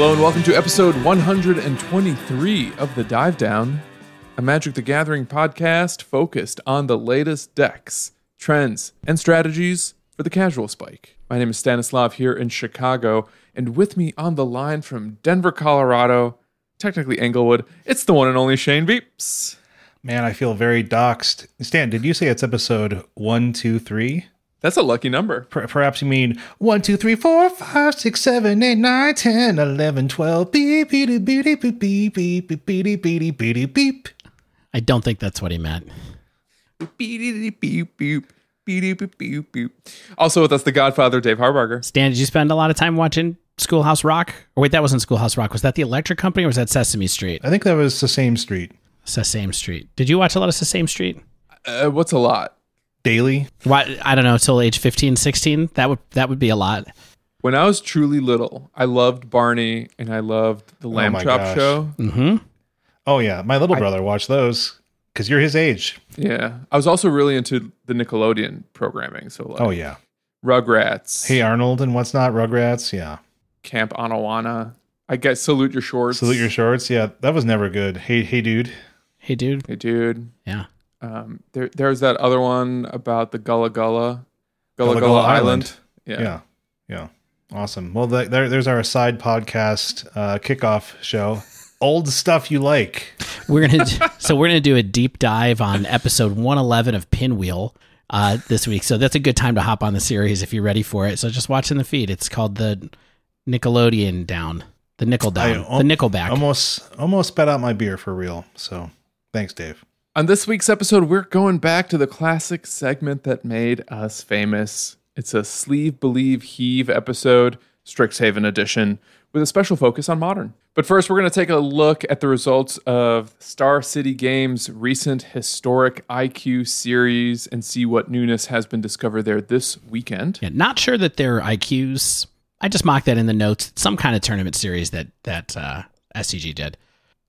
Hello and welcome to episode 123 of The Dive Down, a Magic the Gathering podcast focused on the latest decks, trends, and strategies for the casual spike. My name is Stanislav here in Chicago, and with me on the line from Denver, Colorado, technically Englewood, it's the one and only Shane Beeps. Man, I feel very doxxed. Stan, did you say it's episode one, two, three? That's a lucky number. Per- perhaps you mean one, two, three, four, five, six, seven, eight, nine, ten, eleven, twelve. Beep, beep, beep, beep, beep, beep, beep, beep, beep, beep, beep, beep. I don't think that's what he meant. Beep, beep, beep, beep, beep, beep, beep. Also with us, the Godfather, Dave Harbarger. Stan, did you spend a lot of time watching Schoolhouse Rock? Or wait, that wasn't Schoolhouse Rock. Was that the Electric Company or was that Sesame Street? I think that was the same street. Sesame Street. Did you watch a lot of Sesame Street? Uh, what's a lot? Daily. Why, I don't know, till age 15, 16? That would that would be a lot. When I was truly little, I loved Barney and I loved the Lamb my Chop gosh. Show. Mm-hmm. Oh, yeah. My little brother watched those because you're his age. Yeah, I was also really into the Nickelodeon programming. So like, Oh, yeah. Rugrats, Hey Arnold and what's not, Rugrats. Yeah. Camp Anawana. I guess salute your shorts. Salute your shorts. Yeah, that was never good. Hey, hey, dude. Hey, dude. Hey, dude. Yeah. Um, there, there's that other one about the Gullah Gullah, Gullah Gullah, Gullah Gullah Island. Island. Yeah. Yeah. Yeah. Awesome. Well, th- there, there's our side podcast uh, kickoff show. Old stuff you like. We're gonna so we're gonna do a deep dive on episode 111 of Pinwheel uh, this week. So that's a good time to hop on the series if you're ready for it. So just watch in the feed. It's called the Nickelodeon Down, the Nickel I Down, the Nickelback. Almost, almost spat out my beer for real. So, thanks, Dave. On this week's episode, we're going back to the classic segment that made us famous. It's a Sleeve Believe Heave episode, Strixhaven edition, with a special focus on modern. But first, we're going to take a look at the results of Star City Games' recent historic IQ series and see what newness has been discovered there this weekend. Yeah, not sure that they're IQs. I just mocked that in the notes. Some kind of tournament series that that uh, SCG did.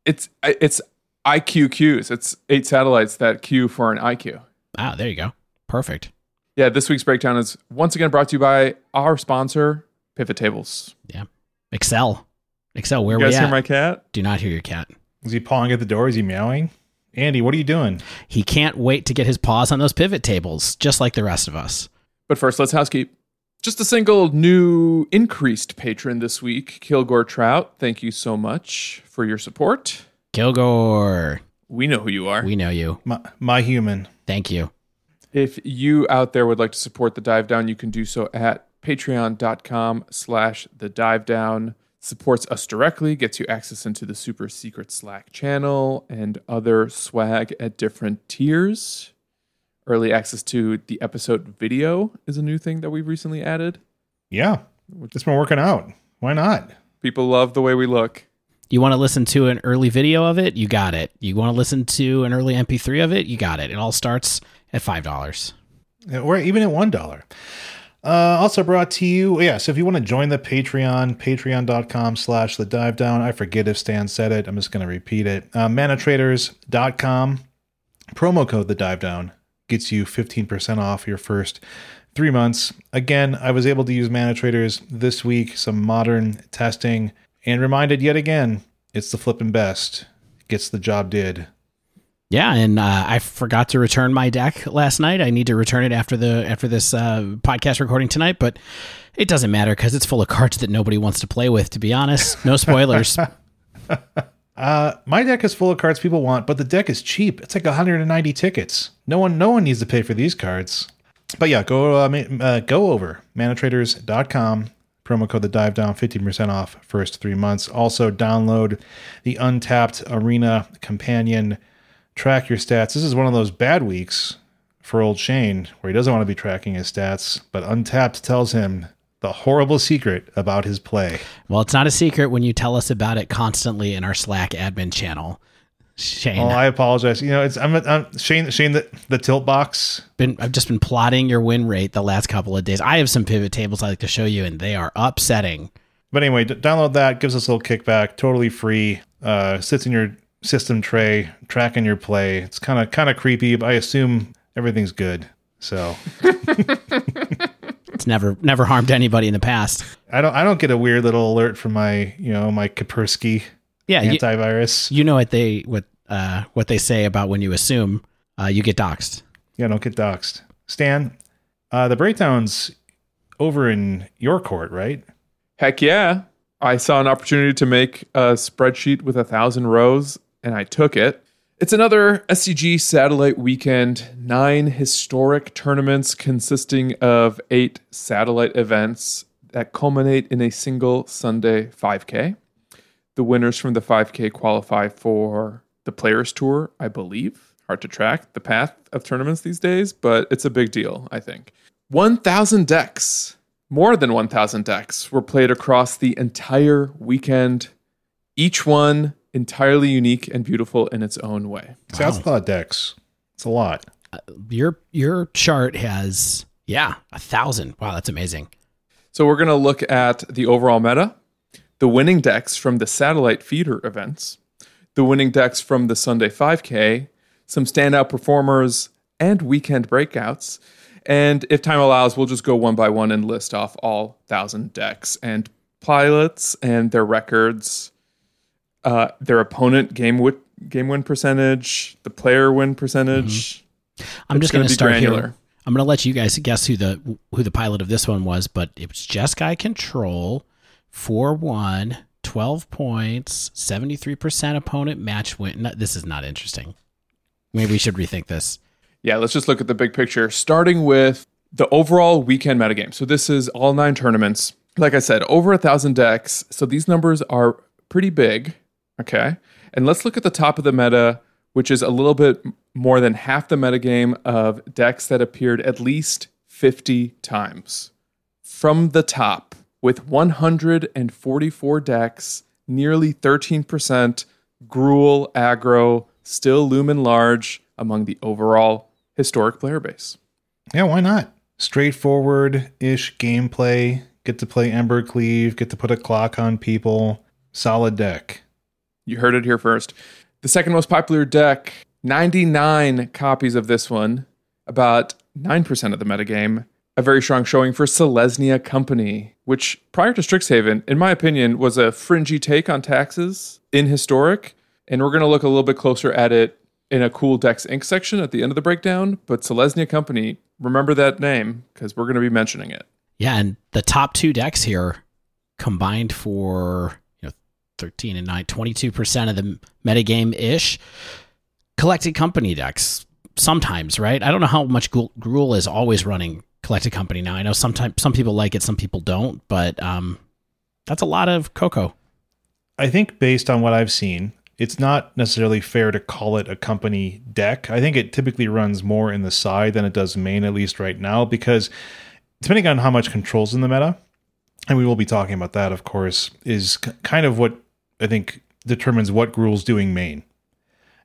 It's it's IQQs. It's eight satellites that queue for an IQ. Ah, there you go. Perfect. Yeah, this week's breakdown is once again brought to you by our sponsor, Pivot Tables. Yeah. Excel. Excel, where You guys we hear my cat? Do not hear your cat. Is he pawing at the door? Is he meowing? Andy, what are you doing? He can't wait to get his paws on those pivot tables, just like the rest of us. But first, let's housekeep. Just a single new increased patron this week, Kilgore Trout. Thank you so much for your support. Kilgore, We know who you are. we know you. My, my human. Thank you. If you out there would like to support the dive down, you can do so at patreon.com slash the dive down. Supports us directly, gets you access into the super secret Slack channel and other swag at different tiers. Early access to the episode video is a new thing that we've recently added. Yeah, it's been working out. Why not? People love the way we look. You want to listen to an early video of it? You got it. You want to listen to an early MP3 of it? You got it. It all starts at $5. Or even at one dollar. Uh, also brought to you, yeah. So if you want to join the Patreon, patreon.com slash the dive down. I forget if Stan said it. I'm just going to repeat it. Uh, manatraders.com. Promo code the dive down gets you 15% off your first three months. Again, I was able to use ManaTraders this week, some modern testing, and reminded yet again, it's the flipping best. Gets the job did. Yeah, and uh, I forgot to return my deck last night. I need to return it after the after this uh, podcast recording tonight, but it doesn't matter because it's full of cards that nobody wants to play with. To be honest, no spoilers. Uh, my deck is full of cards people want, but the deck is cheap. It's like 190 tickets. No one, no one needs to pay for these cards. But yeah, go uh, uh, go over manatraders.com. Promo code the dive down, 15% off first three months. Also, download the Untapped Arena Companion. Track your stats. This is one of those bad weeks for old Shane where he doesn't want to be tracking his stats, but Untapped tells him the horrible secret about his play. well, it's not a secret when you tell us about it constantly in our Slack admin channel. Shane, Oh, I apologize. You know, it's I'm, I'm Shane. Shane, the, the tilt box. been I've just been plotting your win rate the last couple of days. I have some pivot tables I like to show you, and they are upsetting. But anyway, d- download that. Gives us a little kickback. Totally free. Uh, sits in your system tray, tracking your play. It's kind of kind of creepy, but I assume everything's good. So It's never never harmed anybody in the past. I don't I don't get a weird little alert from my you know my Kaspersky Yeah, you, antivirus. you know what they what uh what they say about when you assume uh, you get doxxed. yeah, don't get doxxed. Stan, uh, the breakdowns over in your court, right? Heck yeah. I saw an opportunity to make a spreadsheet with a thousand rows and I took it. It's another SCG satellite weekend, nine historic tournaments consisting of eight satellite events that culminate in a single Sunday 5K. The winners from the 5K qualify for the Players Tour, I believe. Hard to track the path of tournaments these days, but it's a big deal, I think. 1,000 decks, more than 1,000 decks, were played across the entire weekend, each one entirely unique and beautiful in its own way. So that's a lot of decks. It's a lot. Uh, your your chart has yeah a thousand. Wow, that's amazing. So we're going to look at the overall meta, the winning decks from the satellite feeder events, the winning decks from the Sunday 5K, some standout performers, and weekend breakouts. And if time allows, we'll just go one by one and list off all thousand decks and pilots and their records, uh, their opponent game win, game win percentage, the player win percentage. I'm It's just going gonna be start granular. here. I'm going to let you guys guess who the who the pilot of this one was, but it was Just Guy Control, 4 1, 12 points, 73% opponent match win. No, this is not interesting. Maybe we should rethink this. Yeah, let's just look at the big picture, starting with the overall weekend metagame. So this is all nine tournaments. Like I said, over a thousand decks. So these numbers are pretty big. Okay. And let's look at the top of the meta, which is a little bit more than half the metagame of decks that appeared at least 50 times. From the top, with 144 decks, nearly 13%, Gruul, aggro, still Lumen large among the overall historic player base. Yeah, why not? Straightforward ish gameplay. Get to play Ember Cleave, get to put a clock on people. Solid deck. You heard it here first. The second most popular deck, 99 copies of this one, about 9% of the metagame. A very strong showing for Selesnya Company, which prior to Strixhaven, in my opinion, was a fringy take on taxes in Historic. And we're going to look a little bit closer at it in a cool Decks Inc. section at the end of the breakdown. But Selesnya Company, remember that name because we're going to be mentioning it. Yeah, and the top two decks here combined for you know 13 and 9, 22% of the metagame ish. Collected company decks sometimes, right? I don't know how much Gru- Gruul is always running collected company now. I know sometimes some people like it, some people don't, but um, that's a lot of Coco. I think based on what I've seen, it's not necessarily fair to call it a company deck. I think it typically runs more in the side than it does main, at least right now, because depending on how much controls in the meta, and we will be talking about that, of course, is kind of what I think determines what Gruul's doing main.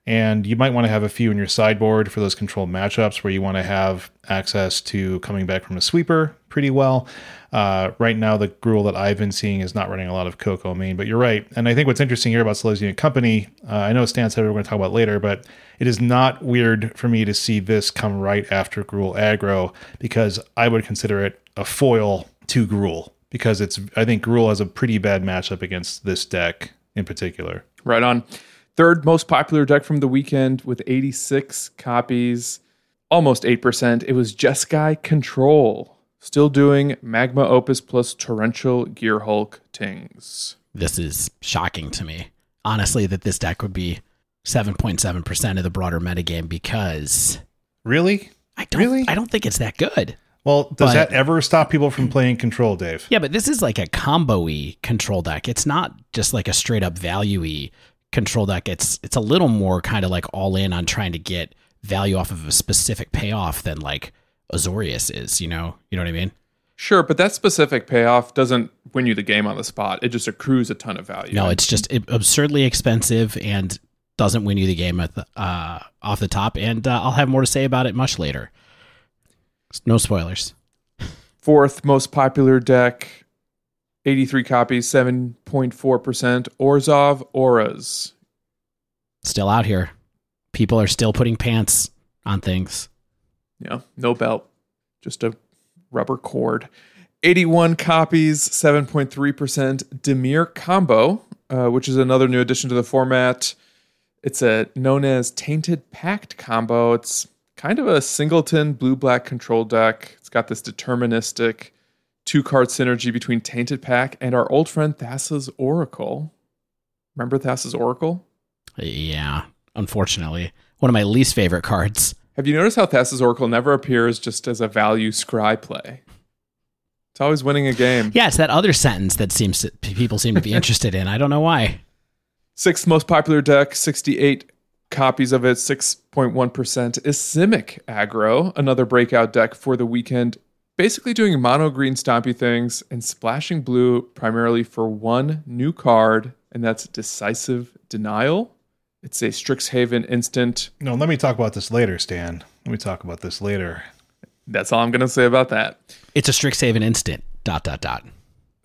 And you might want to have a few in your sideboard for those controlled matchups where you want to have access to coming back from a sweeper pretty well. Uh, right now, the Gruul that I've been seeing is not running a lot of Coco main, but you're right. And I think what's interesting here about Selesnya Company, uh, I know Stan said we we're going to talk about later, but it is not weird for me to see this come right after Gruul aggro because I would consider it a foil to Gruul because it's I think Gruul has a pretty bad matchup against this deck in particular. Right on. Third most popular deck from the weekend with 86 copies, almost 8%. It was Jeskai Control, still doing Magma Opus plus Torrential Gearhulk Tings. This is shocking to me. Honestly, that this deck would be 7.7% of the broader metagame because Really? I don't Really? I don't think it's that good. Well, does But- that ever stop people from playing Control, Dave? Yeah, but this is like a combo-y control deck. It's not just like a straight up value-y control deck. It's it's a little more kind of like all in on trying to get value off of a specific payoff than like Azorius is, you know? You know what I mean? Sure, but that specific payoff doesn't win you the game on the spot. It just accrues a ton of value. No, it's just absurdly expensive and doesn't win you the game at the, uh, off the top. And uh, I'll have more to say about it much later. No spoilers. Fourth most popular deck, 83 copies, 7.4%. Orzhov Auras. Still out here. People are still putting pants on things. Yeah, no belt, just a rubber cord. 81 copies, 7.3% Dimir combo, uh, which is another new addition to the format. It's a known as Tainted Pact combo. It's kind of a singleton blue black control deck. It's got this deterministic two card synergy between Tainted Pact and our old friend Thassa's Oracle. Remember Thassa's Oracle? Yeah, unfortunately. One of my least favorite cards. Have you noticed how Thassa's Oracle never appears just as a value scry play? It's always winning a game. Yeah, it's that other sentence that seems to, people seem to be interested in. I don't know why. Sixth most popular deck, 68 copies of it, 6.1% is Simic Aggro, another breakout deck for the weekend. Basically doing mono green stompy things and splashing blue primarily for one new card, and that's Decisive Denial. It's a Strixhaven instant. No, let me talk about this later, Stan. Let me talk about this later. That's all I'm going to say about that. It's a Strixhaven instant. Dot dot dot.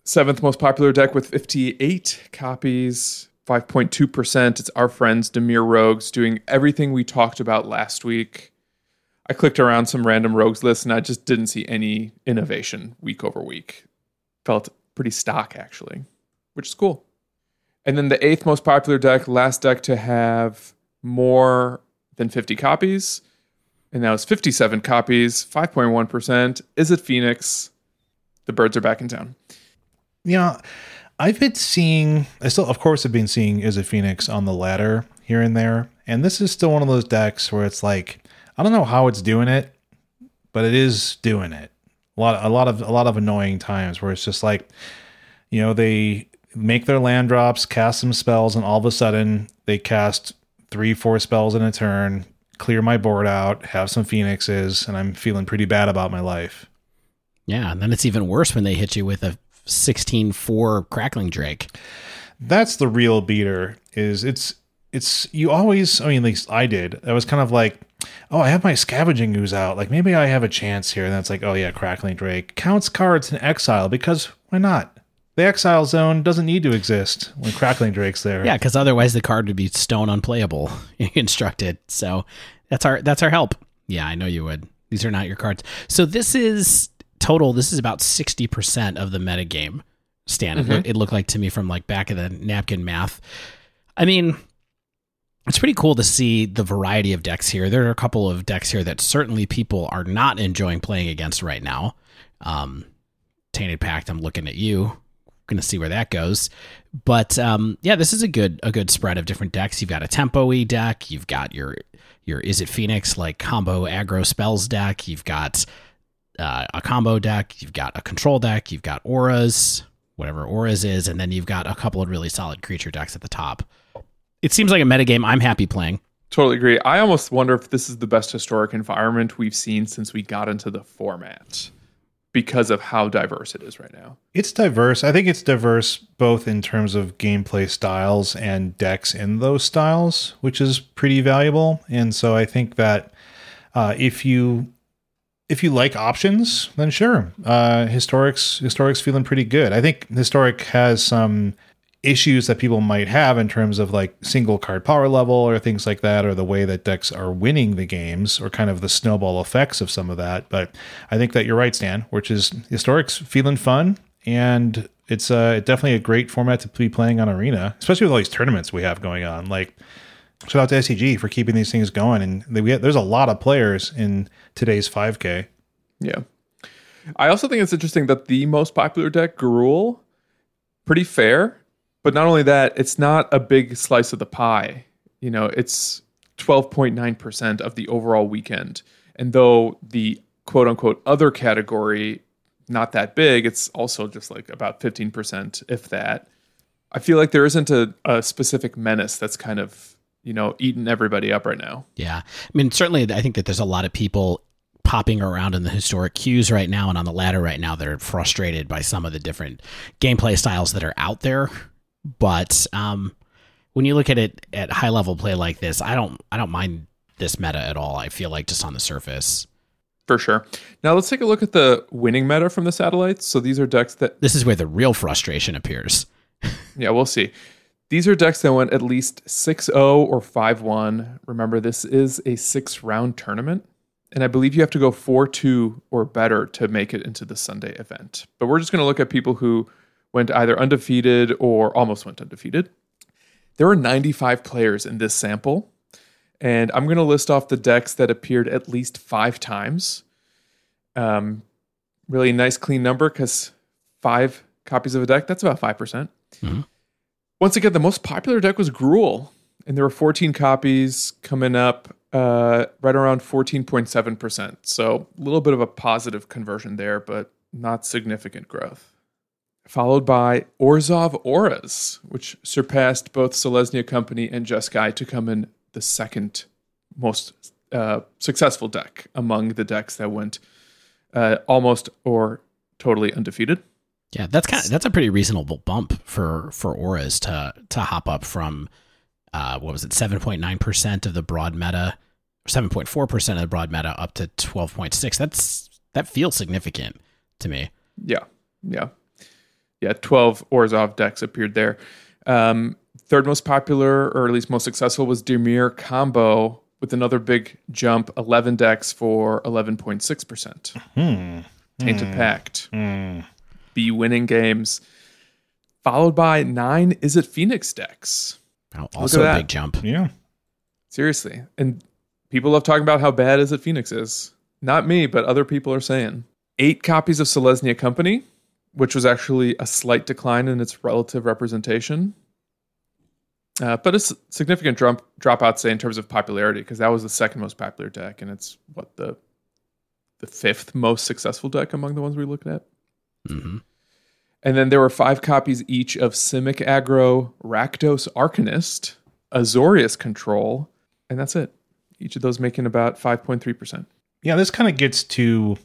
Seventh most popular deck with 58 copies, 5.2%. It's our friends Dimir Rogues doing everything we talked about last week. I clicked around some random rogues lists and I just didn't see any innovation week over week. Felt pretty stock actually, which is cool. And then the eighth most popular deck, last deck to have more than 50 copies, and that was 57 copies, 5.1%. Izzet Phoenix? The birds are back in town. Yeah, I've been seeing, I still, of course, have been seeing Izzet Phoenix on the ladder here and there. And this is still one of those decks where it's like, I don't know how it's doing it, but it is doing it. A lot, a lot of, a lot of annoying times where it's just like, you know, they make their land drops, cast some spells, and all of a sudden they cast three, four spells in a turn, clear my board out, have some phoenixes, and I'm feeling pretty bad about my life. Yeah, and then it's even worse when they hit you with a 16-4 crackling drake. That's the real beater. Is it's it's you always. I mean, at least I did. I was kind of like, oh, I have my scavenging ooze out. Like maybe I have a chance here. And that's like, oh yeah, crackling drake counts cards in exile because why not? The exile zone doesn't need to exist when crackling drake's there. Yeah, because otherwise the card would be stone unplayable instructed. So that's our that's our help. Yeah, I know you would. These are not your cards. So this is total. This is about sixty percent of the metagame. Stan, mm-hmm. it, it looked like to me from like back of the napkin math. I mean, it's pretty cool to see the variety of decks here. There are a couple of decks here that certainly people are not enjoying playing against right now. Um, Tainted Pact, I'm looking at you going to see where that goes. But um, yeah, this is a good a good spread of different decks. You've got a tempo e deck. You've got your your Izzet Phoenix like combo aggro spells deck. You've got uh, a combo deck. You've got a control deck. You've got auras, whatever auras is, and then you've got a couple of really solid creature decks at the top. It seems like a metagame I'm happy playing. Totally agree. I almost wonder if this is the best historic environment we've seen since we got into the format because of how diverse it is right now. It's diverse. I think it's diverse both in terms of gameplay styles and decks in those styles, which is pretty valuable. And so I think that uh, if you if you like options, then sure, uh, historics historics feeling pretty good. I think historic has some issues that people might have in terms of like single card power level or things like that, or the way that decks are winning the games, or kind of the snowball effects of some of that. But I think that you're right, Stan, which is historics feeling fun and it's uh, definitely a great format to be playing on Arena, especially with all these tournaments we have going on. Like, shout out to SCG for keeping these things going, and they, have, there's a lot of players in today's 5K. Yeah, I also think it's interesting that the most popular deck, Gruul, pretty fair but not only that, it's not a big slice of the pie. You know, it's 12.9% of the overall weekend. And though the quote unquote other category not that big, it's also just like about 15%, if that. I feel like there isn't a, a specific menace that's kind of, you know, eating everybody up right now. Yeah. I mean, certainly I think that there's a lot of people popping around in the historic queues right now and on the ladder right now that are frustrated by some of the different gameplay styles that are out there but um, when you look at it at high level play like this, I don't I don't mind this meta at all. I feel like just on the surface. For sure. Now let's take a look at the winning meta from the satellites. So these are decks that This is where the real frustration appears. yeah, we'll see. These are decks that went at least 6-0 or 5-1. Remember this is a 6 round tournament. and I believe you have to go 4 2 or better to make it into the Sunday event. But we're just going to look at people who went either undefeated or almost went undefeated. There were 95 players in this sample, and I'm going to list off the decks that appeared at least five times. Um, really nice, clean number because five copies of a deck, that's about 5%. percent Mhm. Once again, the most popular deck was Gruul, and there were 14 copies coming up uh, right around 14.7%. So a little bit of a positive conversion there, but not significant growth. Followed by Orzhov Auras, which surpassed both Selesnya Company and Jeskai to come in the second most uh, successful deck among the decks that went uh, almost or totally undefeated. Yeah, that's kind of that's a pretty reasonable bump for for auras to to hop up from uh what was it 7.9% of the broad meta 7.4% of the broad meta up to 12.6 that's that feels significant to me. Yeah, yeah, yeah. Twelve Orzhov decks appeared there. Um, third most popular, or at least most successful, was Dimir Combo with another big jump. Eleven decks for eleven point six percent. Hmm. Tainted Pact, Hmm. be winning games. Followed by nine Izzet Phoenix decks. also a big jump Yeah. Seriously, and people love talking about how bad Izzet Phoenix is. Not me, but other people are saying. Eight copies of Selesnya Company, which was actually a slight decline in its relative representation. Uh, but a s- significant drop, dropout, say, in terms of popularity, because that was the second most popular deck, and it's what the the fifth most successful deck among the ones we looked at. hmm And then there were five copies each of Simic Aggro, Rakdos Arcanist, Azorius Control, and that's it. Each of those making about 5.3%. Yeah, this kind of gets to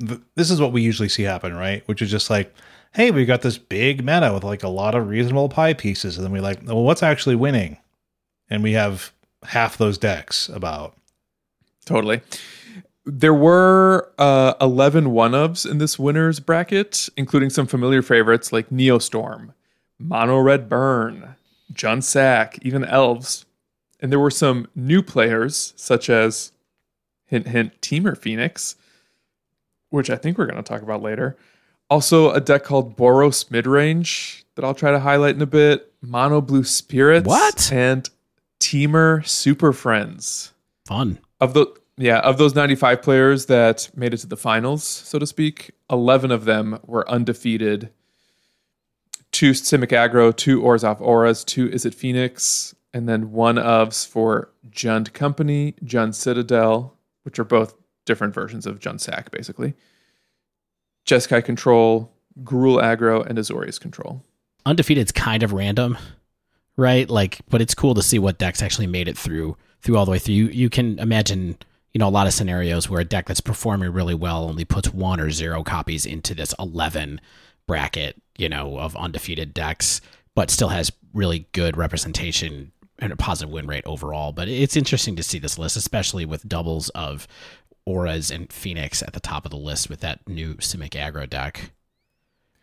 th- this is what we usually see happen, right? Which is just like, hey, we got this big meta with like a lot of reasonable pie pieces, and then we like, well, what's actually winning? And we have half those decks about. Totally. There were uh, 11 one ofs in this winner's bracket, including some familiar favorites like Neostorm, Mono Red Burn, Jund Sack, even Elves. And there were some new players, such as, hint, hint, Temur Phoenix, which I think we're going to talk about later. Also, a deck called Boros Midrange that I'll try to highlight in a bit, Mono Blue Spirits, What? and Temur Super Friends fun of the yeah of those 95 players that made it to the finals so to speak 11 of them were undefeated two simic aggro two orzhov auras two Izzet phoenix and then one ofs for jund company jund citadel which are both different versions of jund sack basically. Jeskai control gruul aggro and azorius control. Undefeated's kind of random right? Like but it's cool to see what decks actually made it through through all the way through. You, you can imagine you know a lot of scenarios where a deck that's performing really well only puts one or zero copies into this 11 bracket you know of undefeated decks but still has really good representation and a positive win rate overall. But it's interesting to see this list especially with doubles of auras and phoenix at the top of the list with that new simic aggro deck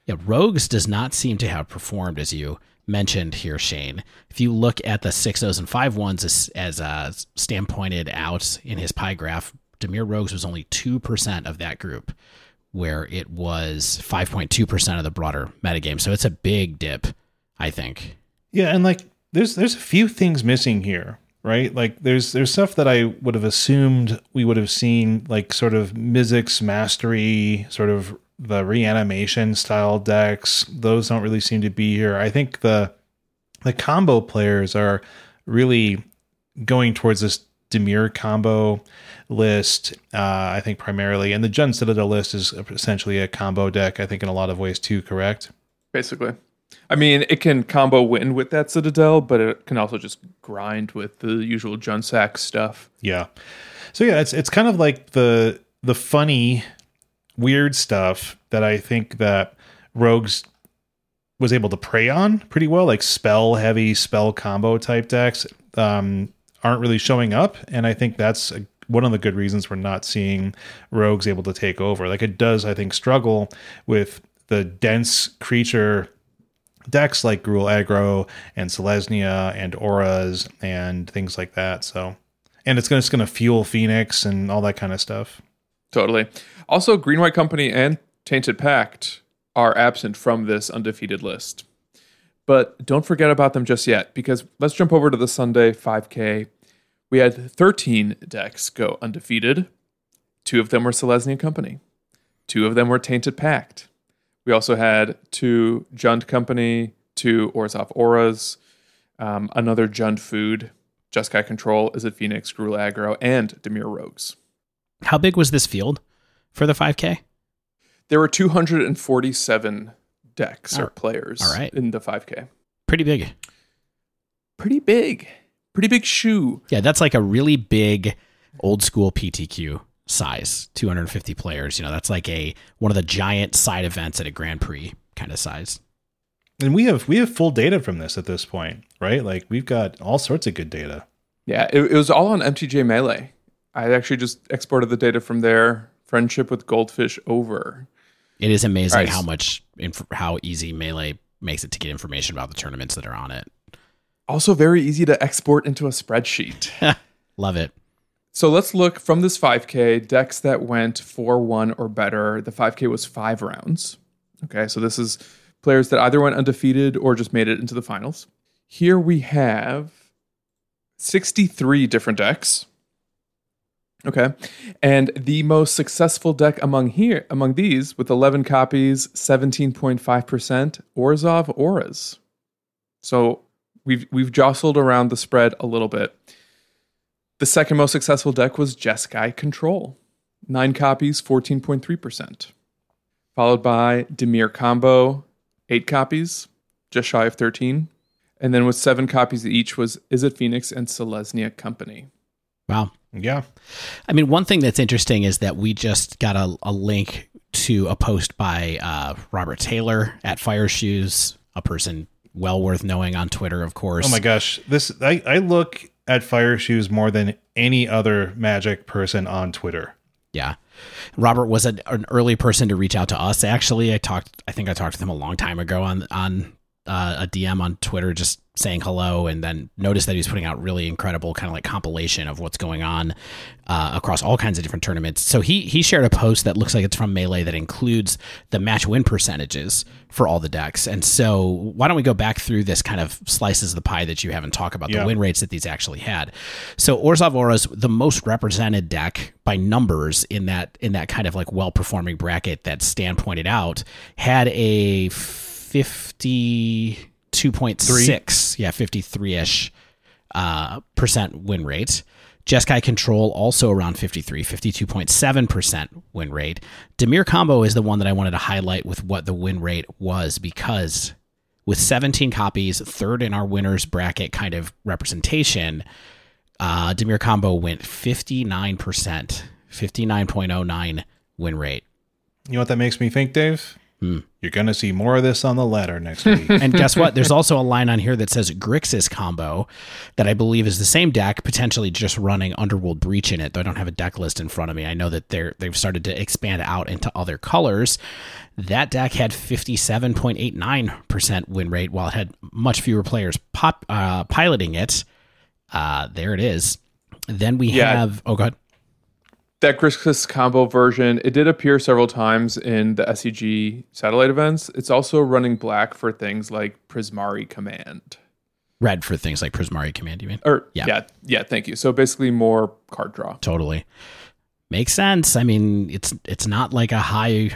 yeah, Rogues does not seem to have performed as you mentioned here, Shane. If you look at the six O's and five ones, as, as uh, Stan pointed out in his pie graph, Dimir Rogues was only 2% of that group, where it was 5.2% of the broader metagame. So it's a big dip, I think. Yeah, and like there's there's a few things missing here, right? Like there's there's stuff that I would have assumed we would have seen, like sort of Mizzix mastery, sort of the reanimation style decks. Those don't really seem to be here. I think the the combo players are really going towards this Dimir combo list. Uh, I think primarily, and the Jund Citadel list is essentially a combo deck. I think in a lot of ways too. Correct. basically. I mean, it can combo win with that Citadel, but it can also just grind with the usual Jund sack stuff. Yeah. So yeah, it's it's kind of like the the funny weird stuff that I think that Rogues was able to prey on pretty well, like spell heavy spell combo type decks um, aren't really showing up, and I think that's a, one of the good reasons we're not seeing Rogues able to take over. Like it does, I think, struggle with the dense creature decks like Gruul Aggro and Selesnya and Auras and things like that. So and it's gonna gonna fuel Phoenix and all that kind of stuff. Totally. Also, Green White Company and Tainted Pact are absent from this undefeated list. But don't forget about them just yet, because let's jump over to the Sunday 5K. We had 13 decks go undefeated. Two of them were Selesnya Company. Two of them were Tainted Pact. We also had two Jund Company, two Orzhov Auras, um, another Jund Food, Jeskai Control, Izzet Phoenix, Gruul Aggro, and Dimir Rogues. How big was this field for the 5K? There were 247 decks or Oh, players all right. in the 5K. Pretty big. Pretty big. Pretty big shoe. Yeah, that's like a really big old school PTQ size, 250 players. You know, that's like a one of the giant side events at a Grand Prix kind of size. And we have we have full data from this at this point, right? Like we've got all sorts of good data. Yeah, it, it was all on MTG Melee. I actually just exported the data from their friendship with Goldfish over. It is amazing Right. how much inf- how easy melee makes it to get information about the tournaments that are on it. Also, very easy to export into a spreadsheet. Love it. So let's look from this 5K decks that went 4 1 or better. The 5K was five rounds. Okay, so this is players that either went undefeated or just made it into the finals. Here we have 63 different decks. Okay. And the most successful deck among here among these with 11 copies, 17.5% Orzhov Auras. So we've we've jostled around the spread a little bit. The second most successful deck was Jeskai Control, nine copies, 14.3%. Followed by Dimir Combo, eight copies, just shy of 13. And then with seven copies each was Izzet Phoenix and Selesnya Company. Wow. Yeah. I mean, one thing that's interesting is that we just got a, a link to a post by uh, Robert Taylor at Fire Shoes, a person well worth knowing on Twitter, of course. Oh my gosh. This I, I look at fire shoes more than any other magic person on Twitter. Yeah. Robert was a, an early person to reach out to us. Actually, I talked. I think I talked with him a long time ago on on uh, a DM on Twitter, just saying hello, and then noticed that he was putting out really incredible kind of like compilation of what's going on uh, across all kinds of different tournaments. So he he shared a post that looks like it's from Melee that includes the match win percentages for all the decks. And so why don't we go back through this kind of slices of the pie that you haven't talked about Yeah. the win rates that these actually had. So Orzhov the most represented deck by numbers in that in that kind of like well performing bracket that Stan pointed out had a fifty two point six, yeah, fifty three ish uh, percent win rate. Jeskai Control also around 53, 52.7% win rate. Dimir Combo is the one that I wanted to highlight with what the win rate was because with 17 copies, third in our winners bracket kind of representation, uh, Dimir Combo went 59%, 59.09 win rate. You know what that makes me think, Dave? You're gonna see more of this on the ladder next week. And guess what? There's also a line on here that says Grixis combo that I believe is the same deck, potentially just running Underworld Breach in it. Though I don't have a deck list in front of me. I know that they're they've started to expand out into other colors. That deck had 57.89% win rate, while it had much fewer players pop uh, piloting it. Uh, there it is. Then we Yeah. have oh god. That Grixis combo version, it did appear several times in the SCG satellite events. It's also running black for things like Prismari Command. Red for things like Prismari Command, you mean? Or Yeah. yeah, yeah, thank you. So basically more card draw. Totally. Makes sense. I mean, it's it's not like a high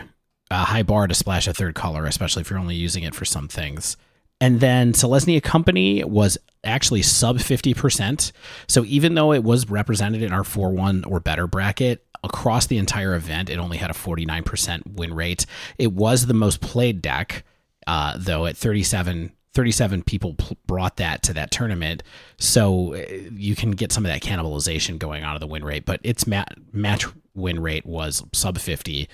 a high bar to splash a third color, especially if you're only using it for some things. And then Selesnya Company was actually sub 50%. So even though it was represented in our 4 1 or better bracket, across the entire event, it only had a 49% win rate. It was the most played deck, uh, though, at 37. 37 people pl- brought that to that tournament. So uh, you can get some of that cannibalization going on of the win rate, but its ma- match win rate was sub 50.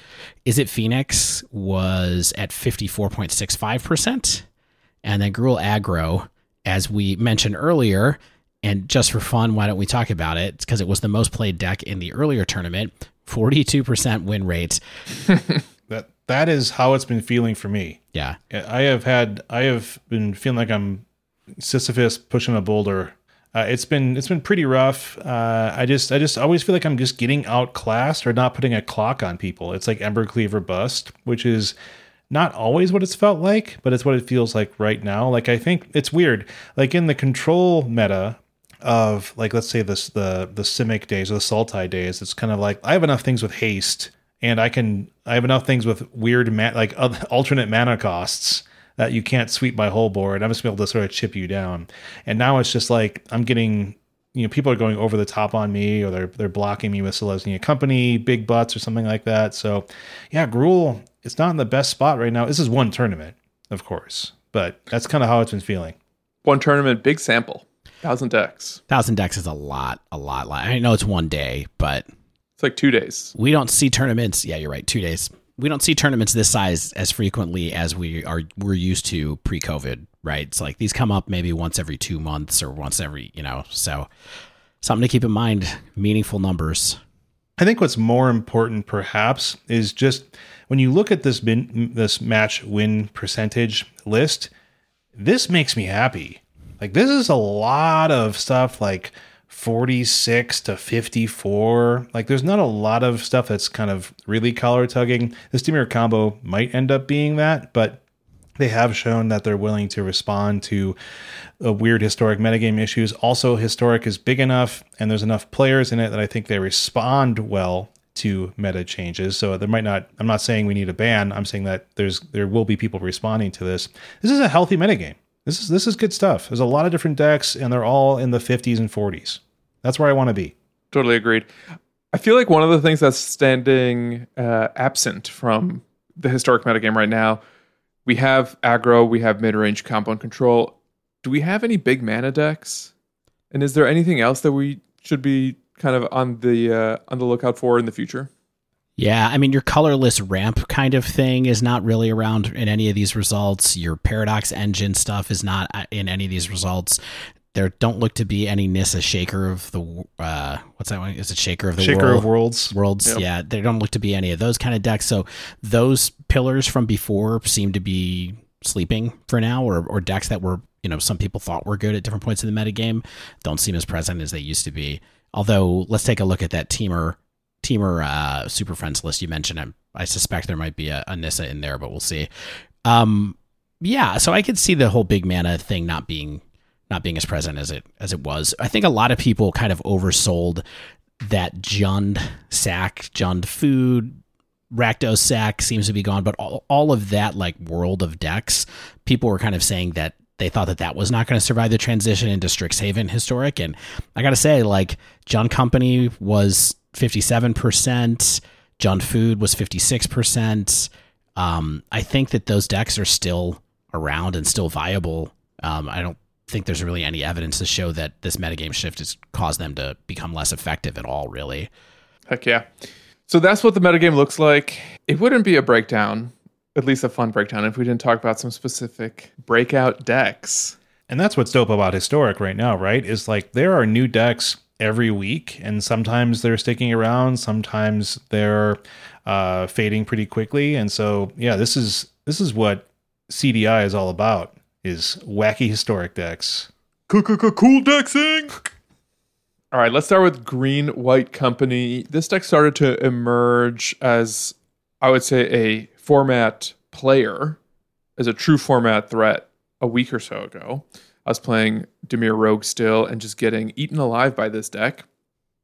Izzet Phoenix was at 54.65%? And then Gruul Aggro, as we mentioned earlier, and just for fun, why don't we talk about it? Because it was the most played deck in the earlier tournament, 42% win rate. that that is how it's been feeling for me. Yeah. I have had I have been feeling like I'm Sisyphus pushing a boulder Uh, it's been it's been pretty rough. Uh, I just I just always feel like I'm just getting outclassed or not putting a clock on people. It's like Embercleave bust, which is not always what it's felt like, but it's what it feels like right now. Like I think it's weird. Like in the control meta of like let's say this the the Simic days or the Sultai days, it's kind of like I have enough things with haste and I can I have enough things with weird ma- like other, alternate mana costs that you can't sweep my whole board. I'm just able to sort of chip you down. And now it's just like I'm getting you know people are going over the top on me or they're they're blocking me with Selesnya Company, big butts or something like that. So yeah, Gruul it's not in the best spot right now. This is one tournament, of course, but that's kind of how it's been feeling. One tournament, big sample, thousand decks. Thousand decks is a lot, a lot. I know it's one day, but it's like two days. We don't see tournaments. Yeah, you're right. Two days. We don't see tournaments this size as frequently as we are we're used to pre-COVID. Right? It's like these come up maybe once every two months or once every you know. So something to keep in mind. Meaningful numbers. I think what's more important, perhaps, is just when you look at this bin, this match win percentage list. This makes me happy. Like this is a lot of stuff like 46 to 54. Like there's not a lot of stuff that's kind of really collar tugging. This Dimir combo might end up being that, but they have shown that they're willing to respond to uh, weird historic metagame issues. Also, historic is big enough and there's enough players in it that I think they respond well to meta changes. So there might not I'm not saying we need a ban. I'm saying that there's there will be people responding to this. This is a healthy metagame. This is this is good stuff. There's a lot of different decks and they're all in the 50s and 40s. That's where I want to be. Totally agreed. I feel like one of the things that's standing uh, absent from the historic metagame right now, we have aggro, we have mid range combo and control. Do we have any big mana decks? And is there anything else that we should be kind of on the uh, on the lookout for in the future? Yeah, I mean your colorless ramp kind of thing is not really around in any of these results. Your paradox engine stuff is not uh, in any of these results. There don't look to be any Nissa Shaker of the uh, what's that one? Is it Shaker of the Shaker World? of Worlds? Worlds, yep. yeah. There don't look to be any of those kind of decks. So those pillars from before seem to be sleeping for now, or or decks that were you know some people thought were good at different points in the metagame don't seem as present as they used to be. Although let's take a look at that Temur Temur uh, Super Friends list you mentioned. I, I suspect there might be a, a Nissa in there, but we'll see. Um, yeah, so I could see the whole big mana thing not being not being as present as it as it was. I think a lot of people kind of oversold that Jund sack, Jund food, Rakdos sack seems to be gone, but all, all of that like world of decks, people were kind of saying that they thought that that was not going to survive the transition into Strixhaven historic. And I got to say, like Jund Company was 57%, Jund Food was 56%. Um, I think that those decks are still around and still viable. Um, I don't think there's really any evidence to show that this metagame shift has caused them to become less effective at all, really. Heck yeah. So that's what the metagame looks like. It wouldn't be a breakdown, at least a fun breakdown, if we didn't talk about some specific breakout decks. And that's what's dope about Historic right now, right? Is like there are new decks every week, and sometimes they're sticking around, sometimes they're uh, fading pretty quickly. And so, yeah, this is this is what CDI is all about: is wacky historic decks. Cool dexing. All right, let's start with Green White Company. This deck started to emerge as, I would say, a format player, as a true format threat a week or so ago. I was playing Dimir Rogue still and just getting eaten alive by this deck.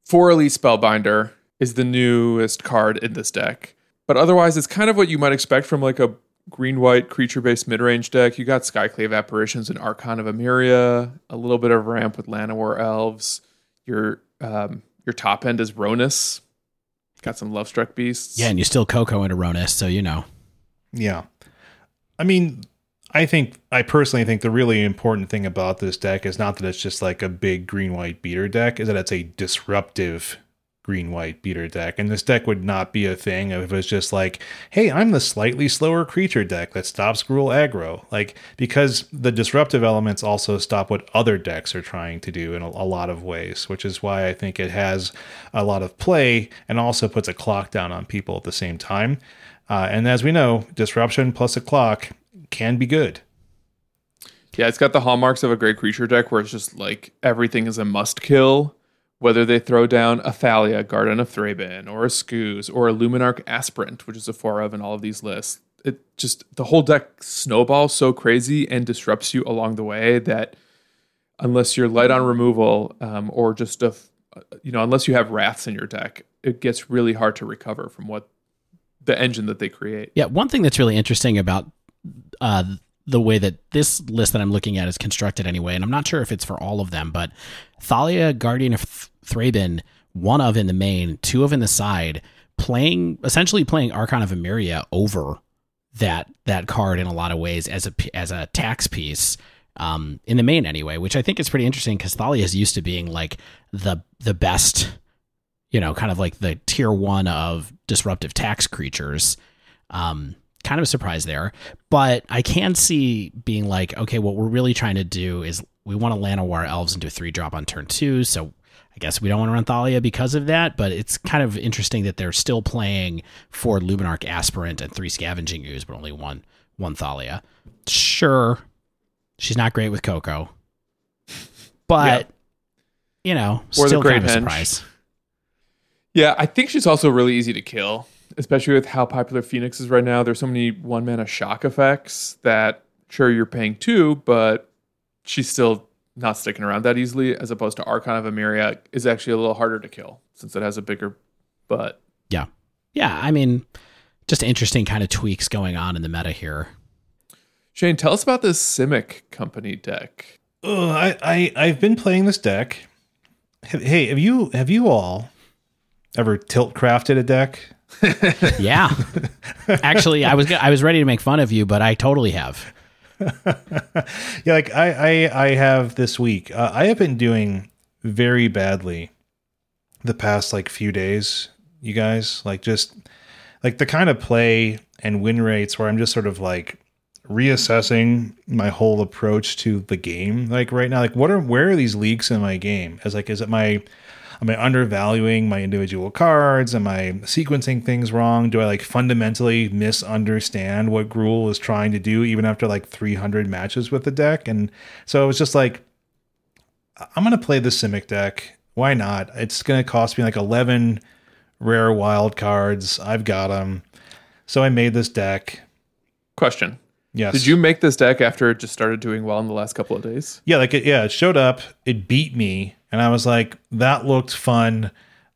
Four Elite Spellbinder is the newest card in this deck. But otherwise, it's kind of what you might expect from like a green white creature based mid range deck. You got Skyclave Apparitions and Archon of Emeria, a little bit of ramp with Llanowar Elves. Your um, your top end is Rhonas. Got some love struck Beasts. Yeah, and you still Coco into Rhonas, so you know. Yeah. I mean, I think I personally think the really important thing about this deck is not that it's just like a big green white beater deck, is that it's a disruptive green white beater deck. And this deck would not be a thing if it was just like, hey, I'm the slightly slower creature deck that stops Gruul aggro. Like, because the disruptive elements also stop what other decks are trying to do in a, a lot of ways, which is why I think it has a lot of play and also puts a clock down on people at the same time. Uh, and as we know, disruption plus a clock can be good. Yeah, it's got the hallmarks of a great creature deck where it's just like everything is a must kill. Whether they throw down a Thalia, Guardian of Thraben, or a Scooze, or a Luminarch Aspirant, which is a four of in all of these lists, it just the whole deck snowballs so crazy and disrupts you along the way that unless you're light on removal um, or just a you know unless you have wraths in your deck, it gets really hard to recover from what the engine that they create. Yeah, one thing that's really interesting about uh, the way that this list that I'm looking at is constructed anyway, and I'm not sure if it's for all of them, but Thalia, Guardian of Thraben, one of in the main, two of in the side, playing essentially playing Archon of Emeria over that that card in a lot of ways as a as a tax piece um, in the main anyway, which I think is pretty interesting because Thalia is used to being like the the best, you know, kind of like the tier one of disruptive tax creatures. Um, kind of a surprise there, but I can see being like, okay, what we're really trying to do is we want to land Llanowar elves into a three drop on turn two, so I guess we don't want to run Thalia because of that, but it's kind of interesting that they're still playing four Luminarch Aspirant and three Scavenging Ooze, but only one one Thalia. Sure, she's not great with Coco, but you know, Or still kind of a surprise. Yeah, I think she's also really easy to kill, especially with how popular Phoenix is right now. There's so many one mana shock effects that sure you're paying two, but she's still not sticking around that easily, as opposed to Archon of Emeria is actually a little harder to kill since it has a bigger butt. Yeah, yeah. I mean, just interesting kind of tweaks going on in the meta here. Shane, tell us about this Simic company deck. Oh, I, I I've been playing this deck. Hey, have you have you all ever tilt crafted a deck? Yeah, actually, I was I was ready to make fun of you, but I totally have. Yeah, like I I, I have this week. Uh, I have been doing very badly the past like few days. You guys like just like the kind of play and win rates where I'm just sort of like reassessing my whole approach to the game. Like right now, like what are where are these leaks in my game? As like is it my am I undervaluing my individual cards? Am I sequencing things wrong? Do I like fundamentally misunderstand what Gruul is trying to do even after like 300 matches with the deck? And so it was just like I'm gonna play the Simic deck. Why not? It's gonna cost me like 11 rare wild cards. I've got them. So I made this deck. Question. Yes. Did you make this deck after it just started doing well in the last couple of days? Yeah, like it, yeah, it showed up, it beat me, and I was like, that looked fun.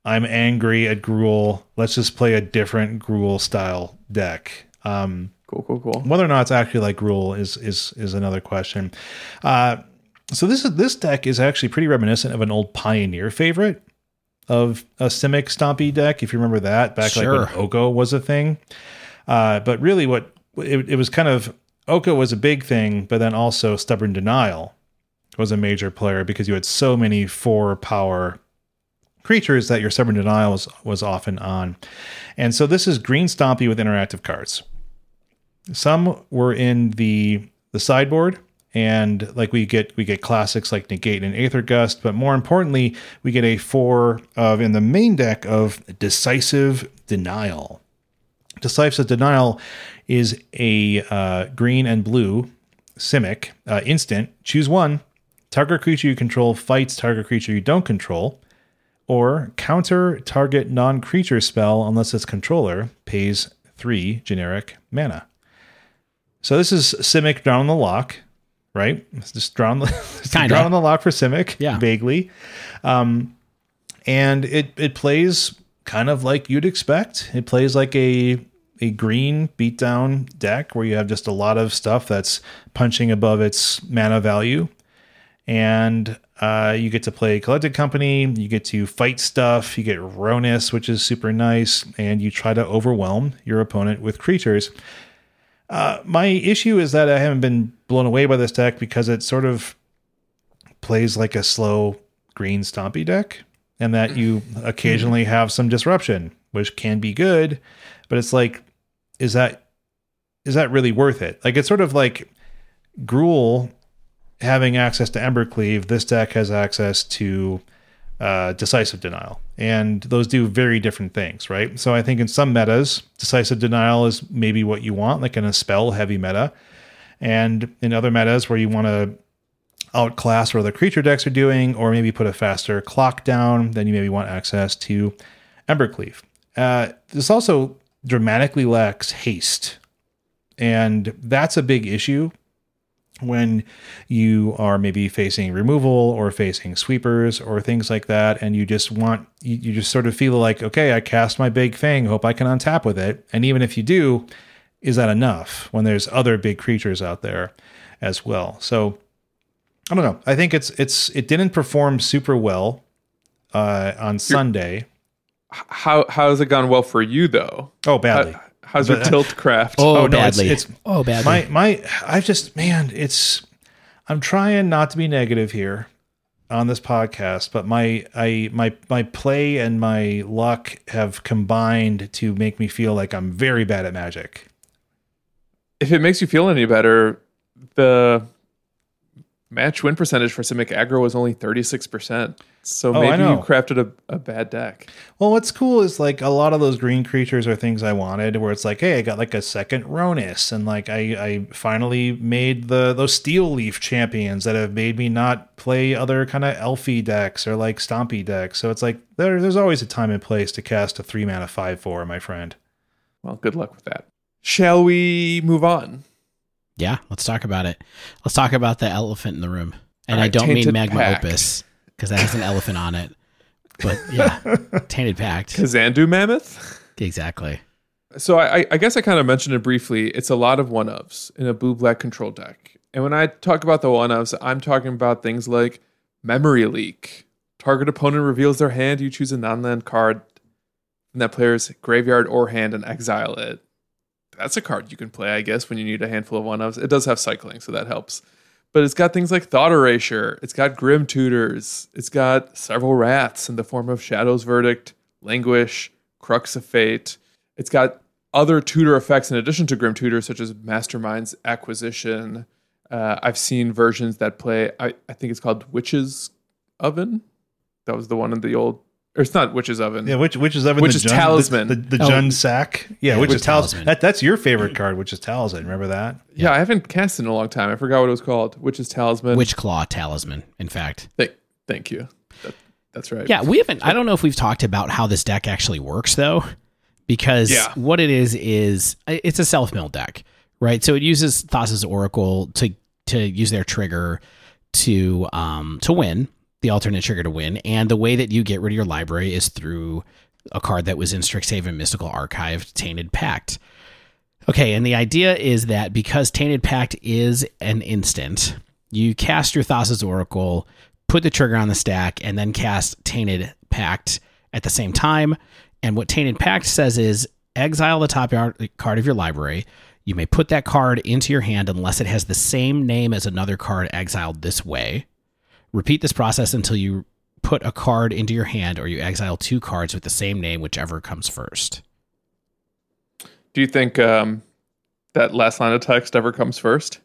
I'm angry at Gruul. Let's just play a different Gruul style deck. Um, Cool, cool, cool. whether or not it's actually like Gruul is is is another question. Uh, so this is this deck is actually pretty reminiscent of an old Pioneer favorite of a Simic Stompy deck, if you remember that back Sure. like when Oko was a thing. Uh, but really, what it, it was kind of Oko was a big thing, but then also Stubborn Denial was a major player because you had so many four power creatures that your Stubborn Denial was, was often on. And so this is Green Stompy with interactive cards. Some were in the the sideboard, and like we get we get classics like Negate and Aether Gust, but more importantly, we get a four of in the main deck of Decisive Denial. Decisive Denial is a uh, green and blue Simic uh, instant. Choose one. Target creature you control fights target creature you don't control, or counter target non creature spell unless its controller pays three generic mana. So this is Simic Drown in the Loch, right? It's just Kinda. Drown in the Loch for Simic, Yeah. vaguely. Um, and it it plays kind of like you'd expect. It plays like a a green beatdown deck where you have just a lot of stuff that's punching above its mana value, and uh, you get to play collected company. You get to fight stuff. You get Rhonas, which is super nice, and you try to overwhelm your opponent with creatures. Uh, my issue is that I haven't been blown away by this deck because it sort of plays like a slow green stompy deck, and that you occasionally have some disruption, which can be good, but it's like, is that is that really worth it? Like it's sort of like Gruul having access to Embercleave. This deck has access to uh, Decisive Denial, and those do very different things, right? So I think in some metas, Decisive Denial is maybe what you want, like in a spell heavy meta. And in other metas where you want to outclass what other creature decks are doing, or maybe put a faster clock down, then you maybe want access to Embercleave. Uh, this also dramatically lacks haste. And that's a big issue when you are maybe facing removal or facing sweepers or things like that and you just want you, you, just sort of feel like okay i cast my big thing hope i can untap with it. And even if you do is that enough when there's other big creatures out there as well? So i don't know. I think it's it's it didn't perform super well uh, on sunday. How how has it gone well for you though? Oh badly. How- how's your But- uh, tilt craft oh, oh, no, it's- badly. it's, oh, badly. my my i've just man it's i'm trying not to be negative here on this podcast but my i my my play and my luck have combined to make me feel like i'm very bad at magic if it makes you feel any better, the match win percentage for Simic aggro was only 36%. So Oh, maybe you crafted a, a bad deck. well what's cool is like a lot of those green creatures are things i wanted where it's like hey i got like a second Rhonas and like i i finally made the those steel leaf champions that have made me not play other kind of elfy decks or like stompy decks so it's like there, there's always a time and place to cast a three mana five four my friend Well, good luck with that. Shall we move on? Yeah, let's talk about it. Let's talk about the elephant in the room. And All I don't mean Magma Pact. Opus because that has an elephant on it. But yeah, Tainted Pact. Kazandu Mammoth? Exactly. So I, I- I guess I kind of mentioned it briefly. It's a lot of one ofs in a blue black control deck. And when I talk about the one ofs, I'm talking about things like memory leak. Target opponent reveals their hand. You choose a non land card from that player's graveyard or hand and exile it. That's a card you can play, I guess, when you need a handful of one ofs. It does have cycling, so that helps. But it's got things like Thought Erasure. It's got Grim Tutors. It's got several rats in the form of Shadow's Verdict, Languish, Crux of Fate. It's got other tutor effects in addition to Grim Tutor, such as Mastermind's Acquisition. Uh, I've seen versions that play, I, I think it's called Witch's Oven. That was the one in the old, or it's not Witch's Oven. Yeah, which which is ever Which is Jun- Talisman. the, the, the Oh. Jund sack. Yeah, Yeah, which which is talisman. Talisman. That, that's your favorite card, which is talisman. Remember that? yeah, I haven't cast it in a long time. I forgot what it was called. Witch's Talisman. Wishclaw Talisman, in fact. Thank, thank you. That, that's right. Yeah, we haven't. I don't know if we've talked about how this deck actually works though, because Yeah. what it is is it's a self mill deck, right? So it uses Thassa's Oracle to to use their trigger to um to win the alternate trigger to win, and the way that you get rid of your library is through a card that was in Strixhaven Mystical Archive, Tainted Pact. Okay, and the idea is that because Tainted Pact is an instant, you cast your Thassa's Oracle, put the trigger on the stack, and then cast Tainted Pact at the same time. And what Tainted Pact says is exile the top card of your library. You may put that card into your hand unless it has the same name as another card exiled this way. Repeat this process until you put a card into your hand or you exile two cards with the same name, whichever comes first. Do you think um, that last line of text ever comes first?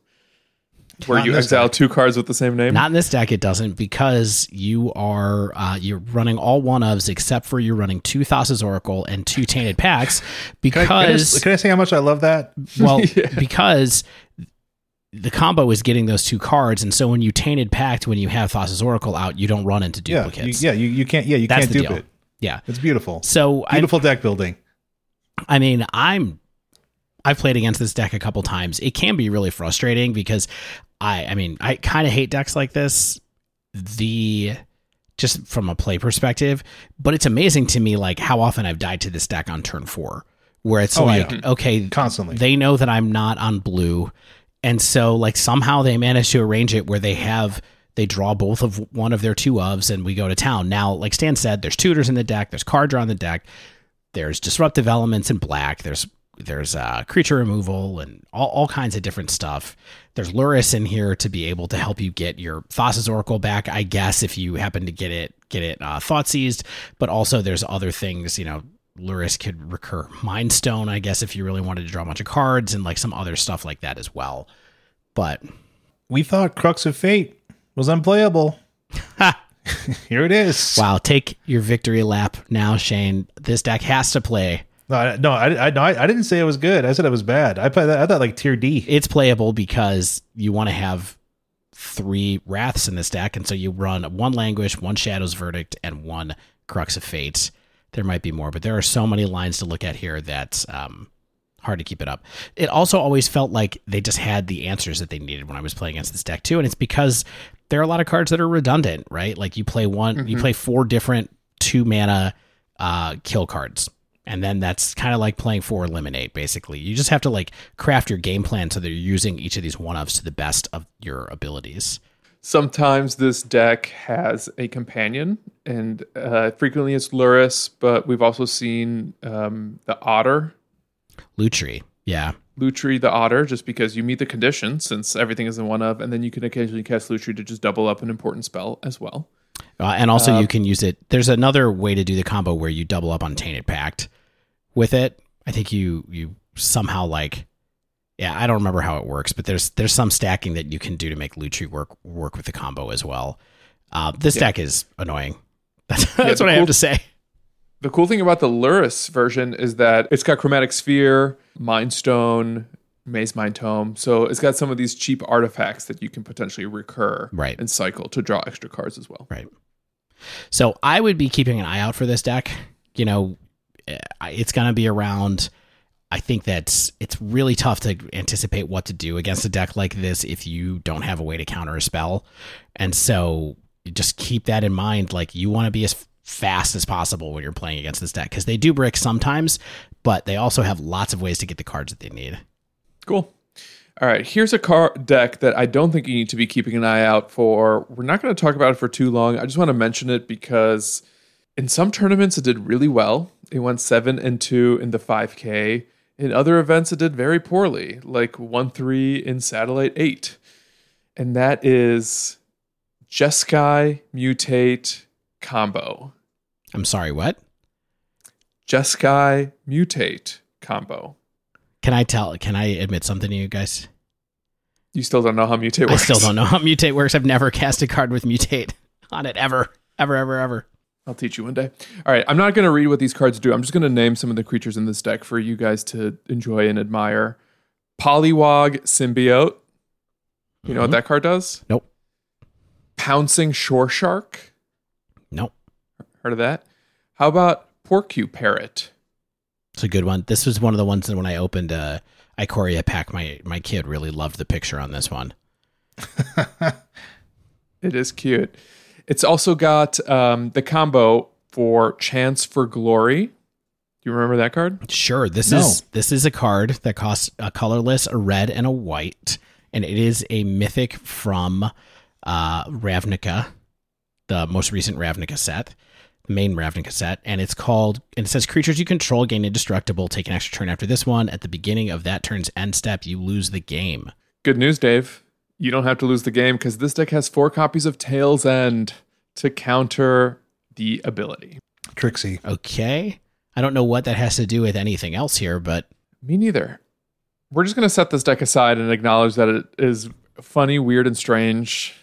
Where Not you exile deck. two cards with the same name? Not in this deck, it doesn't, because you are uh, you're running all one ofs except for you're running two Thassa's Oracle and two Tainted Pacts Can I, because can, I just- can I say how much I love that? well Yeah. because the combo is getting those two cards, and so when you Tainted Pact, when you have Thassa's Oracle out, you don't run into Yeah, you, duplicates. yeah, you, you can't. Yeah, you That's can't dupe deal. it. Yeah. It's beautiful. So I, Beautiful deck building. I mean, I'm I've played against this deck a couple times. It can be really frustrating because I I mean, I kind of hate decks like this. The just from a play perspective, but it's amazing to me like how often I've died to this deck on turn 4 where it's Oh, like yeah. okay, Constantly. they know that I'm not on blue. And so like somehow they manage to arrange it where they have they draw both of one of their two ofs and we go to town. Now, like Stan said, there's tutors in the deck, there's card draw in the deck, there's disruptive elements in black, there's there's uh, creature removal and all, all kinds of different stuff. There's Lurrus in here to be able to help you get your Thassa's Oracle back, I guess, if you happen to get it get it uh, thought seized. But also there's other things, you know, Lurrus could recur Mind Stone, I guess, if you really wanted to draw a bunch of cards and like some other stuff like that as well. But we thought Crux of Fate was unplayable. Here it is. wow, take your victory lap now, Shane. This deck has to play No, I, no, I, I, no, I, didn't say it was good. I said it was bad. I put that. I thought like tier D. It's playable because you want to have three wraths in this deck, and so you run one languish, one Shadow's Verdict, and one Crux of Fate. There might be more, but there are so many lines to look at here that's um, hard to keep it up. It also always felt like they just had the answers that they needed when I was playing against this deck too, and it's because there are a lot of cards that are redundant, right? Like you play one, you play four different two mana uh, kill cards. And then that's kind of like playing four eliminate, basically. You just have to like craft your game plan so that you're using each of these one ofs to the best of your abilities. Sometimes this deck has a companion, and uh, frequently it's Lurrus, but we've also seen um, the Otter, Lutri, yeah. Lutri the Otter, just because you meet the condition since everything is in one of, and then you can occasionally cast Lutri to just double up an important spell as well. Uh, and also, you can use it. There's another way to do the combo where you double up on Tainted Pact with it. I think you you somehow like, yeah, I don't remember how it works, but there's there's some stacking that you can do to make Lutri work work with the combo as well. Uh, this deck is annoying. That's, that's the what I cool- have to say. The cool thing about the Lurrus version is that it's got Chromatic Sphere, Mind Stone, Mazemind Tome. So it's got some of these cheap artifacts that you can potentially recur Right. and cycle to draw extra cards as well. Right. So I would be keeping an eye out for this deck. You know, eh, it's going to be around. I think that's it's really tough to anticipate what to do against a deck like this if you don't have a way to counter a spell. And so just keep that in mind. Like you want to be as fast as possible when you're playing against this deck because they do brick sometimes, but they also have lots of ways to get the cards that they need. Cool. All right, here's a card deck that I don't think you need to be keeping an eye out for. We're not going to talk about it for too long. I just want to mention it because in some tournaments it did really well. It went 7 and 2 in the 5K. In other events it did very poorly, like 1 3 in Satellite 8. And that is Jeskai Mutate combo. I'm sorry, what? Jeskai Mutate combo. Can I tell? Can I admit something to you guys? You still don't know how Mutate I still don't know how mutate works. I've never cast a card with mutate on it ever, ever, ever, ever. I'll teach you one day. All right, I'm not going to read what these cards do. I'm just going to name some of the creatures in this deck for you guys to enjoy and admire. Pollywog Symbiote. You know what that card does? Nope. Pouncing Shoreshark. Nope. Heard of that? How about Porcuparrot? It's a good one. This was one of the ones that when I opened uh, Ikoria pack, my my kid really loved the picture on this one. It is cute. It's also got um, the combo for Chance for Glory. Do you remember that card? Sure, this No. is this is a card that costs a colorless, a red, and a white, and it is a mythic from uh, Ravnica, the most recent Ravnica set, the main Ravnica set, and it's called. And it says creatures you control gain indestructible. Take an extra turn after this one. At the beginning of that turn's end step, you lose the game. Good news, Dave. You don't have to lose the game because this deck has four copies of Tale's End to counter the ability. Trixie. Okay, I don't know what that has to do with anything else here, but Me neither. We're just going to set this deck aside and acknowledge that it is funny, weird, and strange.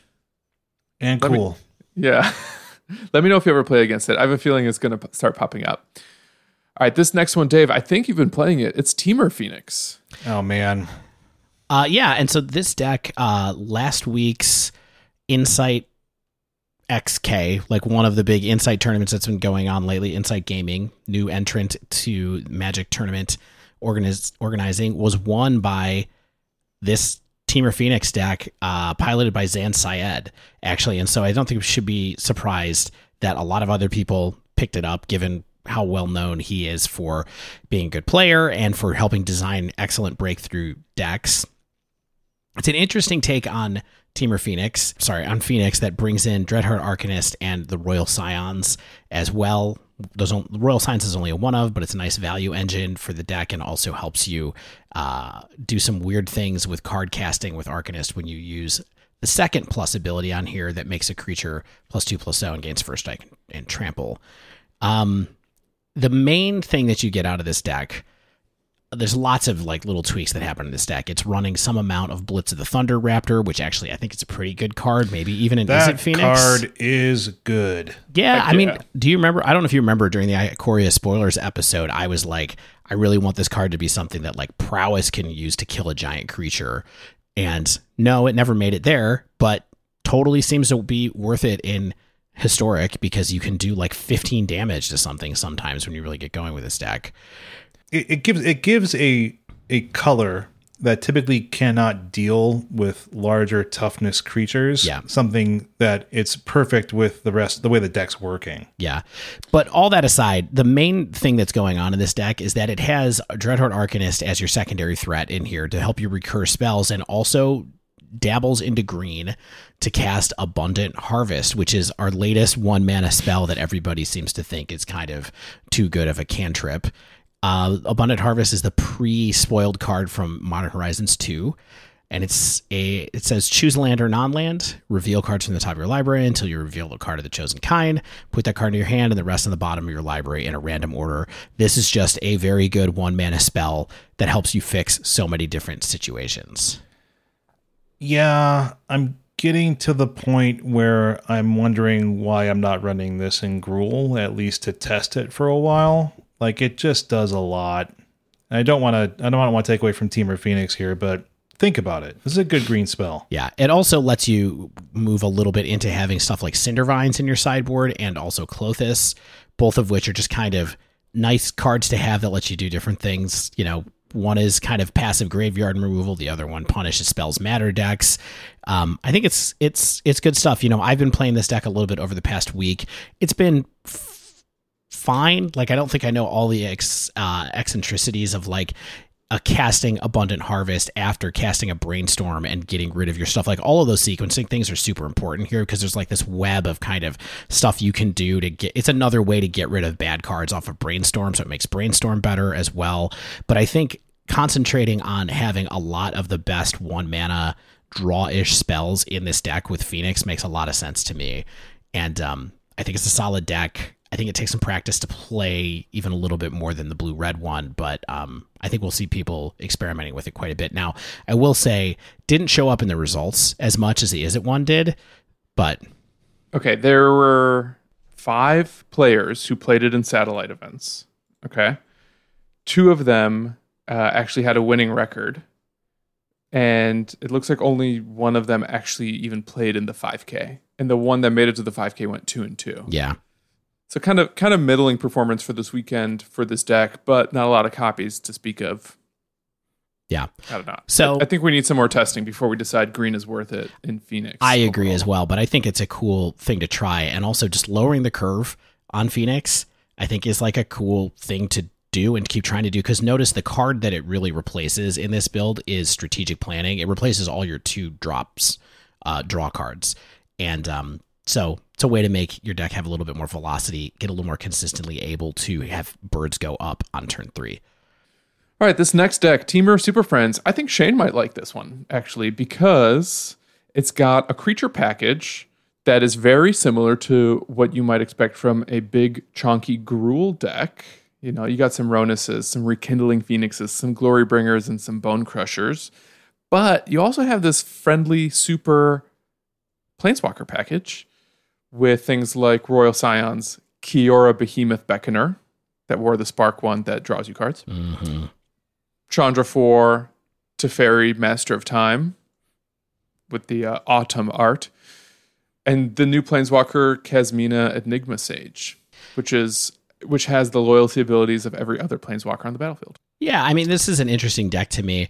And Let me- cool. Yeah. Let me know if you ever play against it. I have a feeling it's going to start popping up. All right, this next one, Dave, I think you've been playing it. It's Temur Phoenix. oh man. Uh, yeah, and so this deck, uh, last week's Insight XK, like one of the big Insight tournaments that's been going on lately, Insight Gaming, new entrant to Magic tournament organiz- organizing, was won by this Temur Phoenix deck, uh, piloted by Zan Syed, actually. And so I don't think we should be surprised that a lot of other people picked it up, given how well known he is for being a good player and for helping design excellent breakthrough decks. It's an interesting take on Temur Phoenix, sorry, on Phoenix that brings in Dreadhorde Arcanist and the Royal Scions as well. Those Royal Scions is only a one of, but it's a nice value engine for the deck and also helps you uh, do some weird things with card casting with Arcanist when you use the second plus ability on here that makes a creature plus two plus zero and gains first strike and trample. Um, the main thing that you get out of this deck there's lots of like little tweaks that happen in this deck. It's running some amount of Blitz of the Thunder Raptor, which actually I think it's a pretty good card. Maybe even an Is That it Phoenix? card is good. Yeah, Heck I mean, yeah. do you remember? I don't know if you remember during the Ikoria spoilers episode, I was like, I really want this card to be something that like prowess can use to kill a giant creature. And no, it never made it there, but totally seems to be worth it in historic because you can do like 15 damage to something sometimes when you really get going with this deck. It, it gives it gives a a color that typically cannot deal with larger toughness creatures. Yeah. Something that it's perfect with the rest the way the deck's working. Yeah. But all that aside, the main thing that's going on in this deck is that it has Dreadhorde Arcanist as your secondary threat in here to help you recur spells and also dabbles into green to cast Abundant Harvest, which is our latest one mana spell that everybody seems to think is kind of too good of a cantrip. Uh, Abundant Harvest is the pre-spoiled card from Modern Horizons 2, and it's a it says choose land or non-land, reveal cards from the top of your library until you reveal a card of the chosen kind. Put that card in your hand and the rest on the bottom of your library in a random order. This is just a very good one mana spell that helps you fix so many different situations. Yeah, I'm getting to the point where I'm wondering why I'm not running this in Gruul, at least to test it for a while. Like it just does a lot. I don't want to. I don't want to take away from Temur Phoenix here, but think about it. This is a good green spell. Yeah, it also lets you move a little bit into having stuff like Cindervines in your sideboard and also Klothys, both of which are just kind of nice cards to have that let you do different things. You know, one is kind of passive graveyard removal. The other one punishes spells matter decks. Um, I think it's it's it's good stuff. You know, I've been playing this deck a little bit over the past week. It's been f- fine. Like I don't think I know all the ex, uh, eccentricities of like a casting abundant harvest after casting a brainstorm and getting rid of your stuff. Like all of those sequencing things are super important here because there's like this web of kind of stuff you can do to get it's another way to get rid of bad cards off of brainstorm so it makes brainstorm better as well. But i think concentrating on having a lot of the best one mana draw-ish spells in this deck with phoenix makes a lot of sense to me. And um, i think it's a solid deck I think it takes some practice to play even a little bit more than the blue red one, but um, I think we'll see people experimenting with it quite a bit. Now, I will say, didn't show up in the results as much as the Izzet one did, but Okay, there were five players who played it in satellite events. Okay. Two of them uh, actually had a winning record. And it looks like only one of them actually even played in the 5K. And the one that made it to the 5K went two and two. yeah, So kind of kind of middling performance for this weekend for this deck, but not a lot of copies to speak of. yeah. I don't know. So- I, I think we need some more testing before we decide green is worth it in Phoenix. I agree as well, but I think it's a cool thing to try. And also, just lowering the curve on Phoenix, I think, is like a cool thing to do and keep trying to do. Because notice the card that it really replaces in this build is strategic planning. It replaces all your two drops, uh, draw cards. And um, so it's a way to make your deck have a little bit more velocity, get a little more consistently able to have birds go up on turn three. All right, this next deck, Temur Super Friends. I think Shane might like this one actually because it's got a creature package that is very similar to what you might expect from a big chonky Gruul deck. You know, you got some Rhonases, some Rekindling Phoenixes, some Glorybringers, and some Bonecrushers. But you also have this friendly super Planeswalker package with things like Royal Scions, Kiora Behemoth Beckoner, that War of the Spark one that draws you cards. Mm-hmm. Chandra 4, Teferi, Master of Time, with the uh, autumn art, and the new Planeswalker Kasmina Enigma Sage, which is which has the loyalty abilities of every other Planeswalker on the battlefield. Yeah, I mean, this is an interesting deck to me.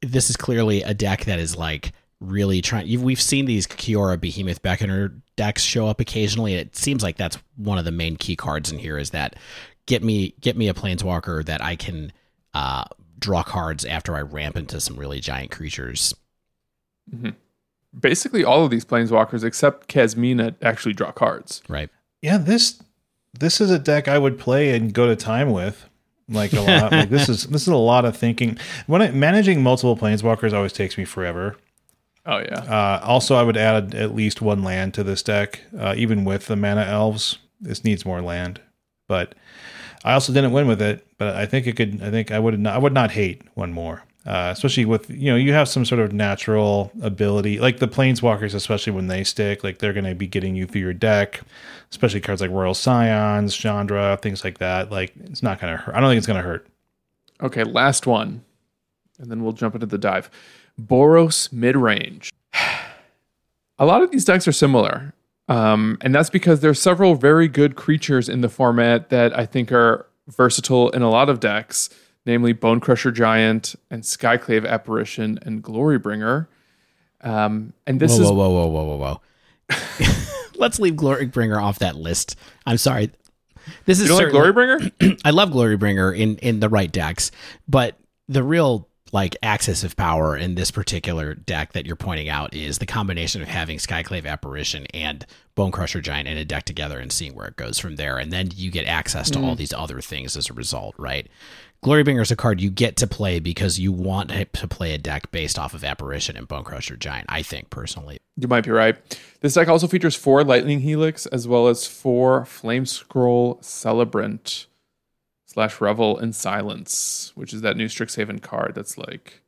This is clearly a deck that is like really trying. We've seen these Kiora Behemoth Beckoner decks show up occasionally, it seems like that's one of the main key cards in here. Is that get me get me a Planeswalker that I can uh, draw cards after I ramp into some really giant creatures. Basically, all of these Planeswalkers except Kasmina actually draw cards. Right. Yeah, this this is a deck I would play and go to time with. Like a lot. like this is this is a lot of thinking. When I, managing multiple planeswalkers always takes me forever. Oh yeah, Uh, also, I would add at least one land to this deck, uh, even with the mana elves. This needs more land, but I also didn't win with it. But I think it could. I think I would not. I would not hate one more, uh, especially with you know you have some sort of natural ability, like the planeswalkers, especially when they stick. Like they're going to be getting you through your deck, especially cards like Royal Scions, Chandra, things like that. Like it's not going to hurt. I don't think it's going to hurt. Okay, last one. And then we'll jump into the dive. Boros mid range. A lot of these decks are similar. Um, and that's because there's several very good creatures in the format that I think are versatile in a lot of decks, namely Bonecrusher Giant and Skyclave Apparition and Glorybringer. Um, and this whoa, is whoa, whoa, whoa, whoa, whoa, whoa. Let's leave Glorybringer off that list. I'm sorry. This is you don't like Glorybringer? I love Glorybringer in in the right decks, but the real like axis of power in this particular deck that you're pointing out is the combination of having Skyclave Apparition and Bonecrusher Giant in a deck together and seeing where it goes from there, and then you get access to all mm. these other things as a result, right? Glorybringer is a card you get to play because you want to play a deck based off of Apparition and Bone Crusher Giant. I think personally, You might be right. This deck also features four Lightning Helix as well as four Flamescroll Celebrant slash Revel in Silence, which is that new Strixhaven card that's like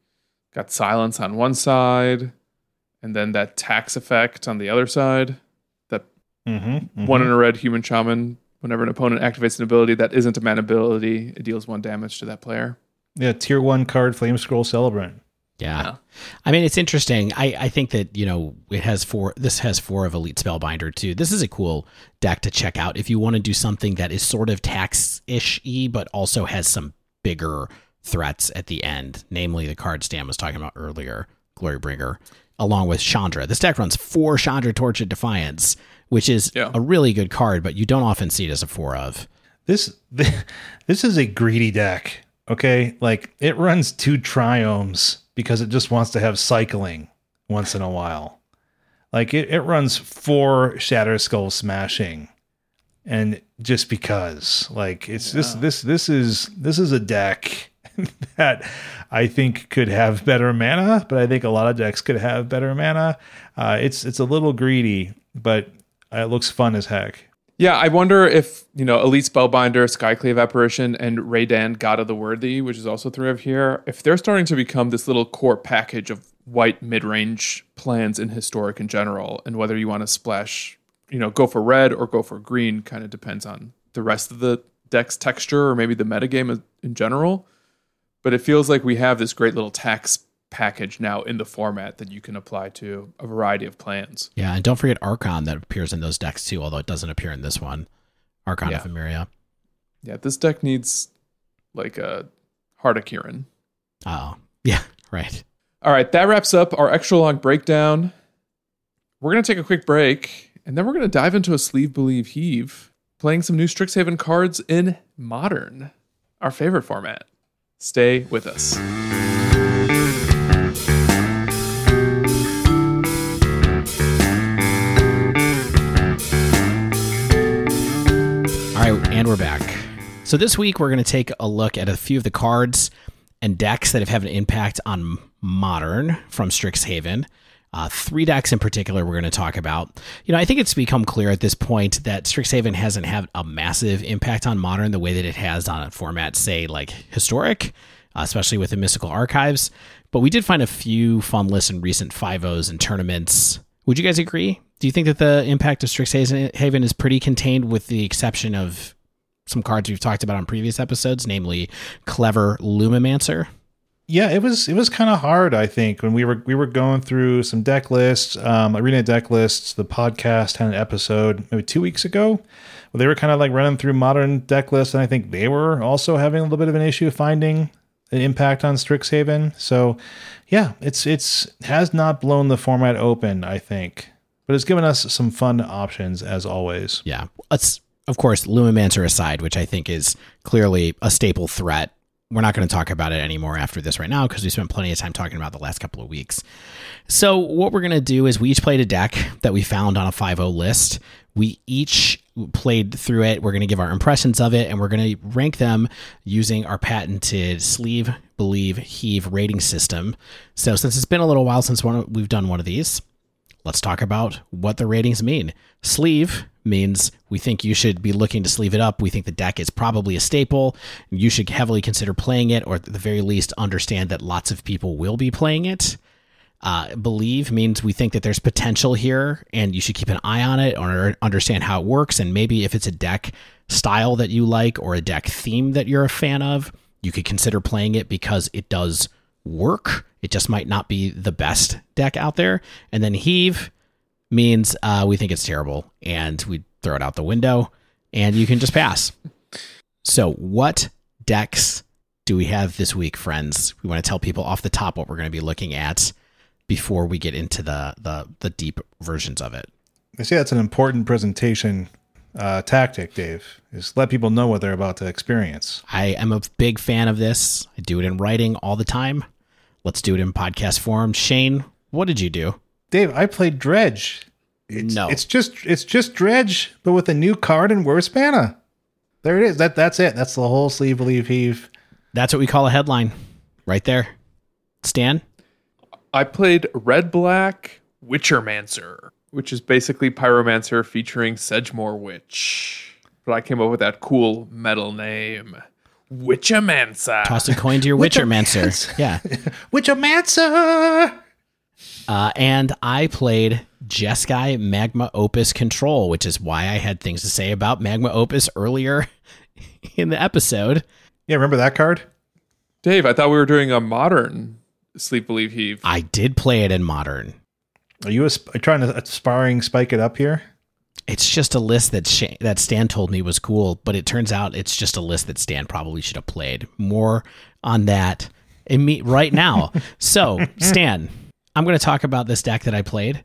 got silence on one side and then that tax effect on the other side. That Mm-hmm, one in a red human shaman. Whenever an opponent activates an ability that isn't a mana ability, it deals one damage to that player. Yeah, tier one card, Flamescroll Celebrant. Yeah. Yeah. I mean, it's interesting. I, I think that, you know, it has four, this has four of Elite Spellbinder too. This is a cool deck to check out if you want to do something that is sort of tax ish y, but also has some bigger threats at the end, namely the card Stan was talking about earlier, Glorybringer, along with Chandra. This deck runs four Chandra Torch of Defiance, which is Yeah. a really good card, but you don't often see it as a four of. This this is a greedy deck. Okay, like it runs two triomes because it just wants to have cycling once in a while. Like it, it runs four Shatterskull Smashing, and just because, like it's this this this is this is a deck that I think could have better mana, but I think a lot of decks could have better mana. Uh, it's it's a little greedy, but it looks fun as heck. Yeah, I wonder if, you know, Elite Spellbinder, Skyclave Apparition, and Reidane, God of the Worthy, which is also three of here, if they're starting to become this little core package of white mid range plans in Historic in general, and whether you want to splash, you know, go for red or go for green kind of depends on the rest of the deck's texture or maybe the metagame in general. But it feels like we have this great little tax package now in the format that you can apply to a variety of plans. Yeah. And don't forget Archon that appears in those decks too, although it doesn't appear in this one. Archon Yeah. of Emeria. Yeah, this deck needs like a Heart of Kiran. Oh, yeah. Right. All right, that wraps up our extra long breakdown. We're going to take a quick break, and then we're going to dive into a sleeve believe heave, playing some new Strixhaven cards in modern, our favorite format. Stay with us. And we're back. So this week we're going to take a look at a few of the cards and decks that have had an impact on modern from Strixhaven. Uh, three decks in particular we're going to talk about. You know, I think it's become clear at this point that Strixhaven hasn't had a massive impact on modern the way that it has on a format, say, like historic, especially with the Mystical Archives. But we did find a few fun lists in recent 5.0s and tournaments. Would you guys agree? Do you think that the impact of Strixhaven is pretty contained with the exception of some cards we've talked about on previous episodes, namely Clever Lumimancer? Yeah, it was it was kind of hard. I think when we were we were going through some deck lists, um, arena deck lists. The podcast had an episode maybe two weeks ago where they were kind of like running through modern deck lists, and I think they were also having a little bit of an issue finding an impact on Strixhaven. So, yeah, it's it's has not blown the format open. I think, but it's given us some fun options as always. Yeah. Let's, of course, Lumimancer aside, which I think is clearly a staple threat. We're not going to talk about it anymore after this right now because we spent plenty of time talking about the last couple of weeks. So, what we're going to do is we each played a deck that we found on a 5 list. We each played through it. We're going to give our impressions of it and we're going to rank them using our patented sleeve, believe, heave rating system. So, since it's been a little while since one, we've done one of these, let's talk about what the ratings mean. Sleeve means we think you should be looking to sleeve it up. We think the deck is probably a staple. You should heavily consider playing it, or at the very least, understand that lots of people will be playing it. Uh, believe means we think that there's potential here, and you should keep an eye on it or understand how it works. And maybe if it's a deck style that you like or a deck theme that you're a fan of, you could consider playing it because it does work. It just might not be the best deck out there. And then heave means uh, we think it's terrible and we throw it out the window and you can just pass. So, what decks do we have this week, friends? We want to tell people off the top what we're going to be looking at before we get into the the, the deep versions of it. I see that's an important presentation uh, tactic, Dave, is let people know what they're about to experience. I am a big fan of this. I do it in writing all the time. Let's do it in podcast form. Shane, what did you do? Dave, I played Dredge. It's, No. it's just it's just Dredge, but with a new card and worse mana. There it is. That that's it. That's the whole sleeve believe heave. That's what we call a headline right there. Stan? I played Red Black Witchermancer, which is basically Pyromancer featuring Sedgemoor Witch. But I came up with that cool metal name. Witchermancer. Toss a coin to your Witchermancer. Witchermancer. Yeah. Witchermancer. Uh, and I played Jeskai Magma Opus Control, which is why I had things to say about Magma Opus earlier in the episode. Yeah, remember that card? Dave, I thought we were doing a modern Sleep Believe Heave. I did play it in Modern. Are you asp- trying to aspiring spike it up here? It's just a list that Sha- that Stan told me was cool, but it turns out it's just a list that Stan probably should have played. More on that in me right now. so, Stan, I'm going to talk about this deck that I played.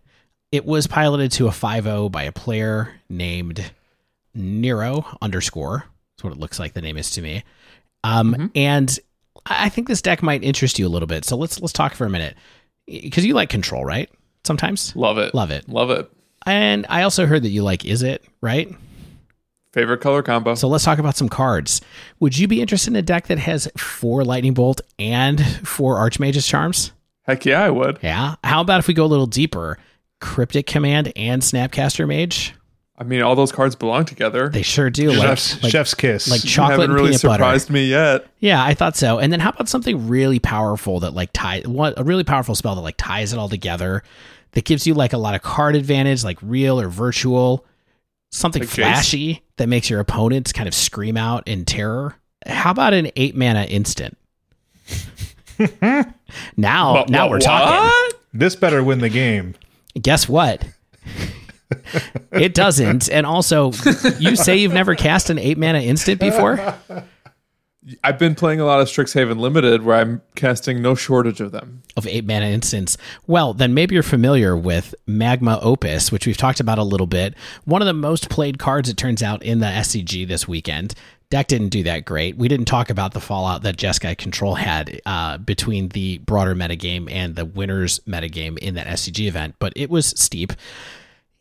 It was piloted to a 5-0 by a player named Nero underscore. That's what it looks like the name is to me. Um, and I I think this deck might interest you a little bit. So let's let's talk for a minute because you like control, right? Sometimes Love it. love it. Love it. And I also heard that you like Izzet, right? Favorite color combo. So let's talk about some cards. Would you be interested in a deck that has four Lightning Bolt and four Archmage's Charms? Heck yeah, I would. Yeah. How about if we go a little deeper? Cryptic Command and Snapcaster Mage? I mean, all those cards belong together. They sure do. Like, Chef's, like, chef's kiss. like you chocolate haven't and really peanut butter. surprised me yet. Yeah, I thought so. And then how about something really powerful that like tie what a really powerful spell that like ties it all together that gives you like a lot of card advantage, like real or virtual, something Like Jace? flashy that makes your opponents kind of scream out in terror. How about an eight mana instant? now, But- now but we're talking. what? this better win the game. Guess what? it doesn't. And also, you say you've never cast an eight mana instant before? I've been playing a lot of Strixhaven Limited where I'm casting no shortage of them. of eight mana instants. Well, then maybe you're familiar with Magma Opus, which we've talked about a little bit. One of the most played cards, it turns out, in the SCG this weekend. Deck didn't do that great. We didn't talk about the fallout that Jeskai Control had uh, between the broader metagame and the winners metagame in that SCG event, but it was steep.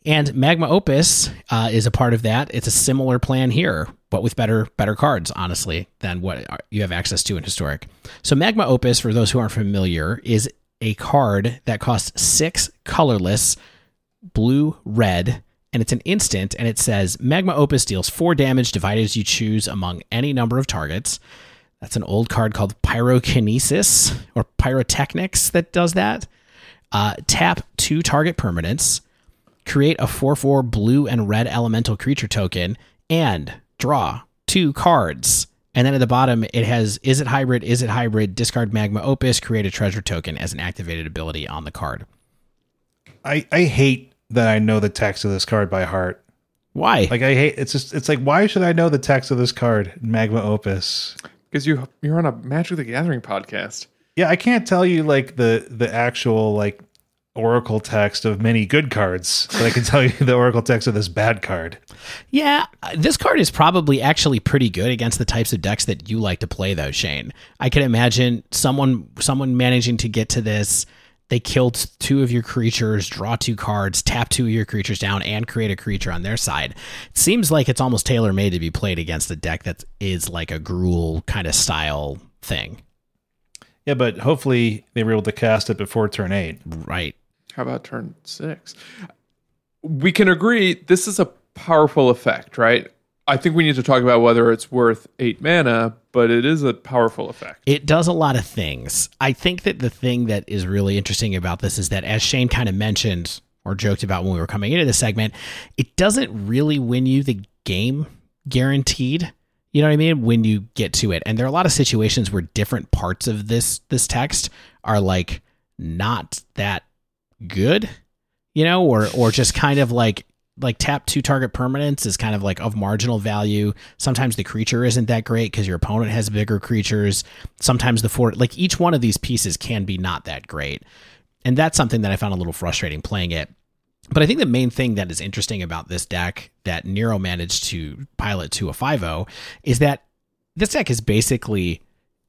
And Magma Opus uh, is a part of that. It's a similar plan here, but with better better cards, honestly, than what you have access to in Historic. So Magma Opus, for those who aren't familiar, is a card that costs six colorless, blue, red, and it's an instant. And it says Magma Opus deals four damage divided as you choose among any number of targets. That's an old card called Pyrokinesis or Pyrotechnics that does that. Uh, tap two target permanents create a 4 4 blue and red elemental creature token, and draw two cards. And then at the bottom, it has Is it hybrid? Is it hybrid? Discard Magma Opus, create a treasure token as an activated ability on the card. I, I hate that I know the text of this card by heart. Why? Like I hate it's just it's like why should I know the text of this card? Magma Opus. Because you you're on a Magic the Gathering podcast. Yeah, I can't tell you like the the actual like oracle text of many good cards, but I can tell you the oracle text of this bad card. Yeah, uh, this card is probably actually pretty good against the types of decks that you like to play, though, Shane. I can imagine someone someone managing to get to this. They killed two of your creatures, draw two cards, tap two of your creatures down, and create a creature on their side. It seems like it's almost tailor made to be played against a deck that is like a Gruul kind of style thing, Yeah, but hopefully they were able to cast it before turn eight. right? How about turn six? We can agree this is a powerful effect, right? I think we need to talk about whether it's worth eight mana, but it is a powerful effect. It does a lot of things. I think that the thing that is really interesting about this is that, as Shane kind of mentioned or joked about when we were coming into the segment, it doesn't really win you the game guaranteed. You know what I mean? When you get to it. And there are a lot of situations where different parts of this this text are like not that good, you know, or or just kind of like like tap two target permanents is kind of like of marginal value. Sometimes the creature isn't that great because your opponent has bigger creatures. Sometimes the four like each one of these pieces can be not that great. And that's something that I found a little frustrating playing it. But I think the main thing that is interesting about this deck that Nero managed to pilot to a 5 is that this deck is basically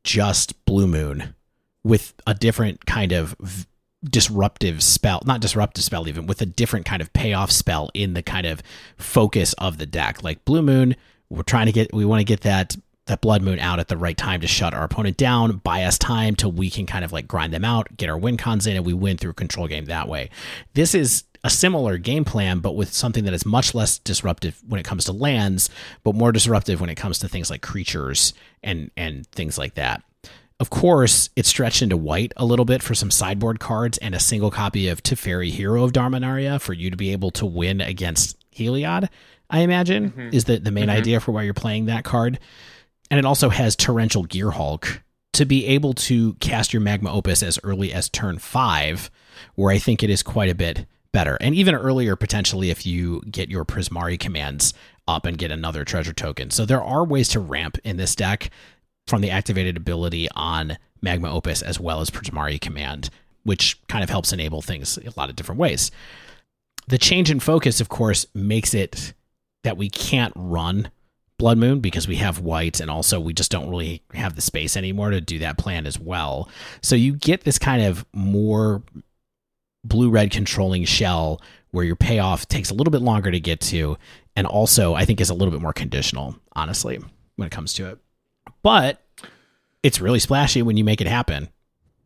just Blue Moon with a different kind of disruptive spell, not disruptive spell, even with a different kind of payoff spell in the kind of focus of the deck. Like Blue Moon, we're trying to get, we want to get that that blood moon out at the right time to shut our opponent down, buy us time till we can kind of like grind them out, get our win cons in, and we win through control game that way. This is a similar game plan, but with something that is much less disruptive when it comes to lands, but more disruptive when it comes to things like creatures and and things like that. Of course, it's stretched into white a little bit for some sideboard cards and a single copy of Teferi Hero of Dominaria for you to be able to win against Heliod, I imagine, mm-hmm. is the, the main mm-hmm. idea for why you're playing that card. And it also has Torrential Gearhulk to be able to cast your Magma Opus as early as turn five, where I think it is quite a bit better. And even earlier, potentially, if you get your Prismari commands up and get another treasure token. So there are ways to ramp in this deck from the activated ability on Magma Opus as well as Prismari command, which kind of helps enable things a lot of different ways. The change in focus, of course, makes it that we can't run Blood Moon because we have white and also we just don't really have the space anymore to do that plan as well. So you get this kind of more blue red controlling shell where your payoff takes a little bit longer to get to and also I think is a little bit more conditional, honestly, when it comes to it. But it's really splashy when you make it happen.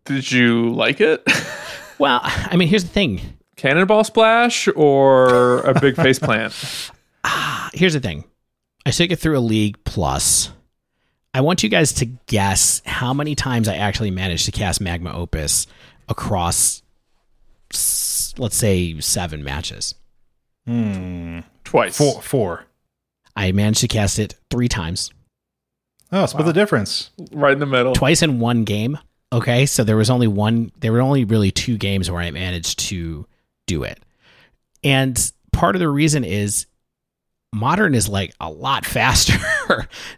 Did you like it? well, I mean, here's the thing. Cannonball splash or a big face plant? Ah, here's the thing. I took it through a league plus. I want you guys to guess how many times I actually managed to cast Magma Opus across, let's say, seven matches. Hmm. Twice. Four. Four. I managed to cast it three times. Oh, split wow. the difference. Right in the middle. Twice in one game. Okay, so there was only one. There were only really two games where I managed to do it, and part of the reason is modern is like a lot faster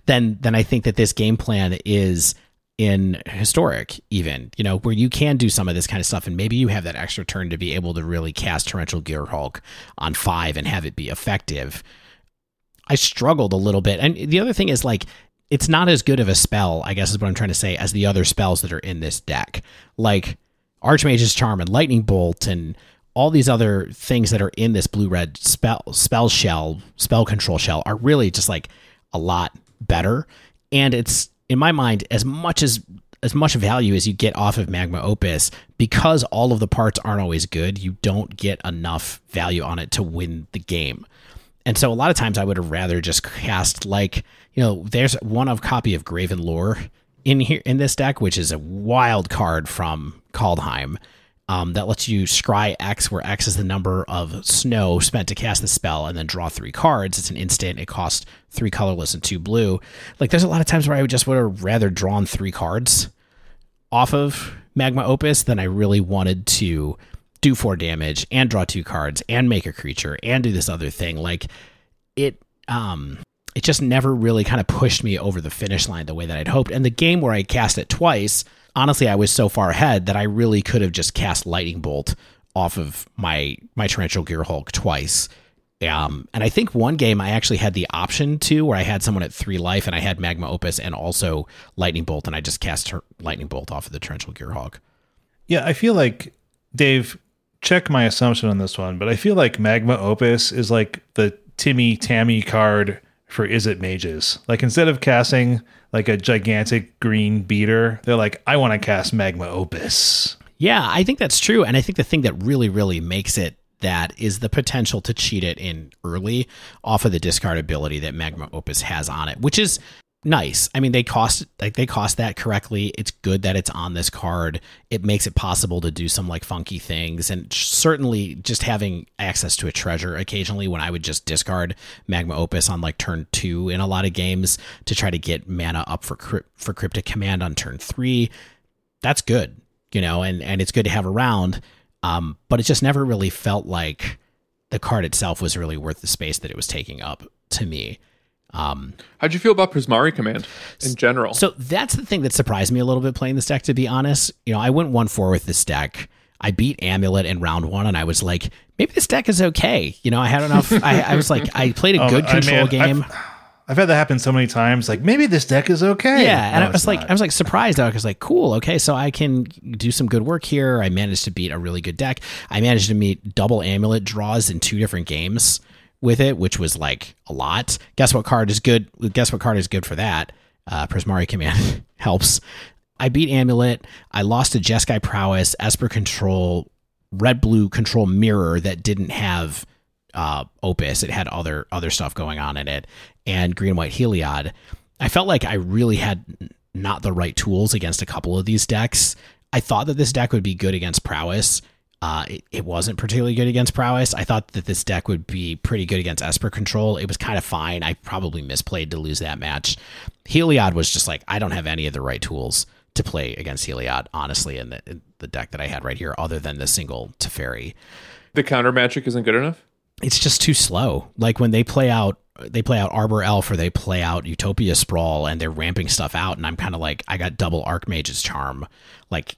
than than I think that this game plan is in historic even you know where you can do some of this kind of stuff and maybe you have that extra turn to be able to really cast torrential gear hulk on five and have it be effective i struggled a little bit and the other thing is like it's not as good of a spell i guess is what i'm trying to say as the other spells that are in this deck. Like archmage's charm and lightning bolt and all these other things that are in this blue red spell spell shell spell control shell are really just like a lot better. And it's in my mind as much as as much value as you get off of magma opus because all of the parts aren't always good you don't get enough value on it to win the game and so a lot of times i would have rather just cast like you know there's one of copy of graven lore in here in this deck which is a wild card from kaldheim um, that lets you scry X, where X is the number of snow spent to cast the spell, and then draw three cards. It's an instant. It costs three colorless and two blue. Like, there's a lot of times where I would just would have rather drawn three cards off of Magma Opus than I really wanted to do four damage and draw two cards and make a creature and do this other thing. Like, it, um, it just never really kind of pushed me over the finish line the way that I'd hoped. And the game where I cast it twice honestly, I was so far ahead that I really could have just cast Lightning Bolt off of my my Torrential Gearhulk twice. Um, and I think one game I actually had the option to where I had someone at three life and I had Magma Opus and also Lightning Bolt, and I just cast Lightning Bolt off of the Torrential Gearhulk. Yeah, I feel like Dave. Check my assumption on this one, but I feel like Magma Opus is like the Timmy Tammy card for Izzet mages. Like instead of casting like a gigantic green beater, they're like, I want to cast Magma Opus. Yeah, I think that's true. And I think the thing that really, really makes it that is the potential to cheat it in early off of the discard ability that Magma Opus has on it, which is nice. I mean, they cost like they cost that correctly. It's good that it's on this card. It makes it possible to do some like funky things, and certainly just having access to a treasure occasionally when I would just discard Magma Opus on like turn two in a lot of games to try to get mana up for for Cryptic Command on turn three. That's good, you know, and and it's good to have around. Um, but it just never really felt like the card itself was really worth the space that it was taking up to me. Um, How'd you feel about Prismari Command in general? so that's the thing that surprised me a little bit playing this deck, to be honest. You know, I went 1 4 with this deck. I beat Amulet in round one, and I was like, maybe this deck is okay. You know, I had enough. I, I was like, I played a Oh, good I- control game. I've, I've had that happen so many times. Like maybe this deck is okay. yeah, and No, I was like, not. I was like surprised. I was like, cool, okay, so I can do some good work here. I managed to beat a really good deck. I managed to meet double amulet draws in two different games with it, which was like a lot. Guess what card is good? Guess what card is good for that? Uh, Prismari Command helps. I beat Amulet. I lost to Jeskai Prowess, Esper Control, Red Blue Control Mirror that didn't have uh, Opus. It had other other stuff going on in it, and Green White Heliod. I felt like I really had not the right tools against a couple of these decks. I thought that this deck would be good against Prowess. Uh, it, it wasn't particularly good against Prowess. I thought that this deck would be pretty good against Esper Control. It was kind of fine. I probably misplayed to lose that match. Heliod was just like, I don't have any of the right tools to play against Heliod, honestly, in the, in the deck that I had right here, other than the single Teferi the counter magic isn't good enough. it's just too slow. Like when they play out they play out Arbor Elf or they play out Utopia Sprawl and they're ramping stuff out and I'm kind of like I got double Archmage's charm. Like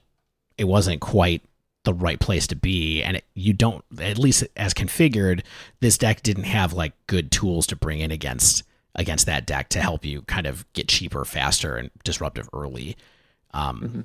it wasn't quite the right place to be and it, you don't at least as configured this deck didn't have like good tools to bring in against against that deck to help you kind of get cheaper faster and disruptive early. Um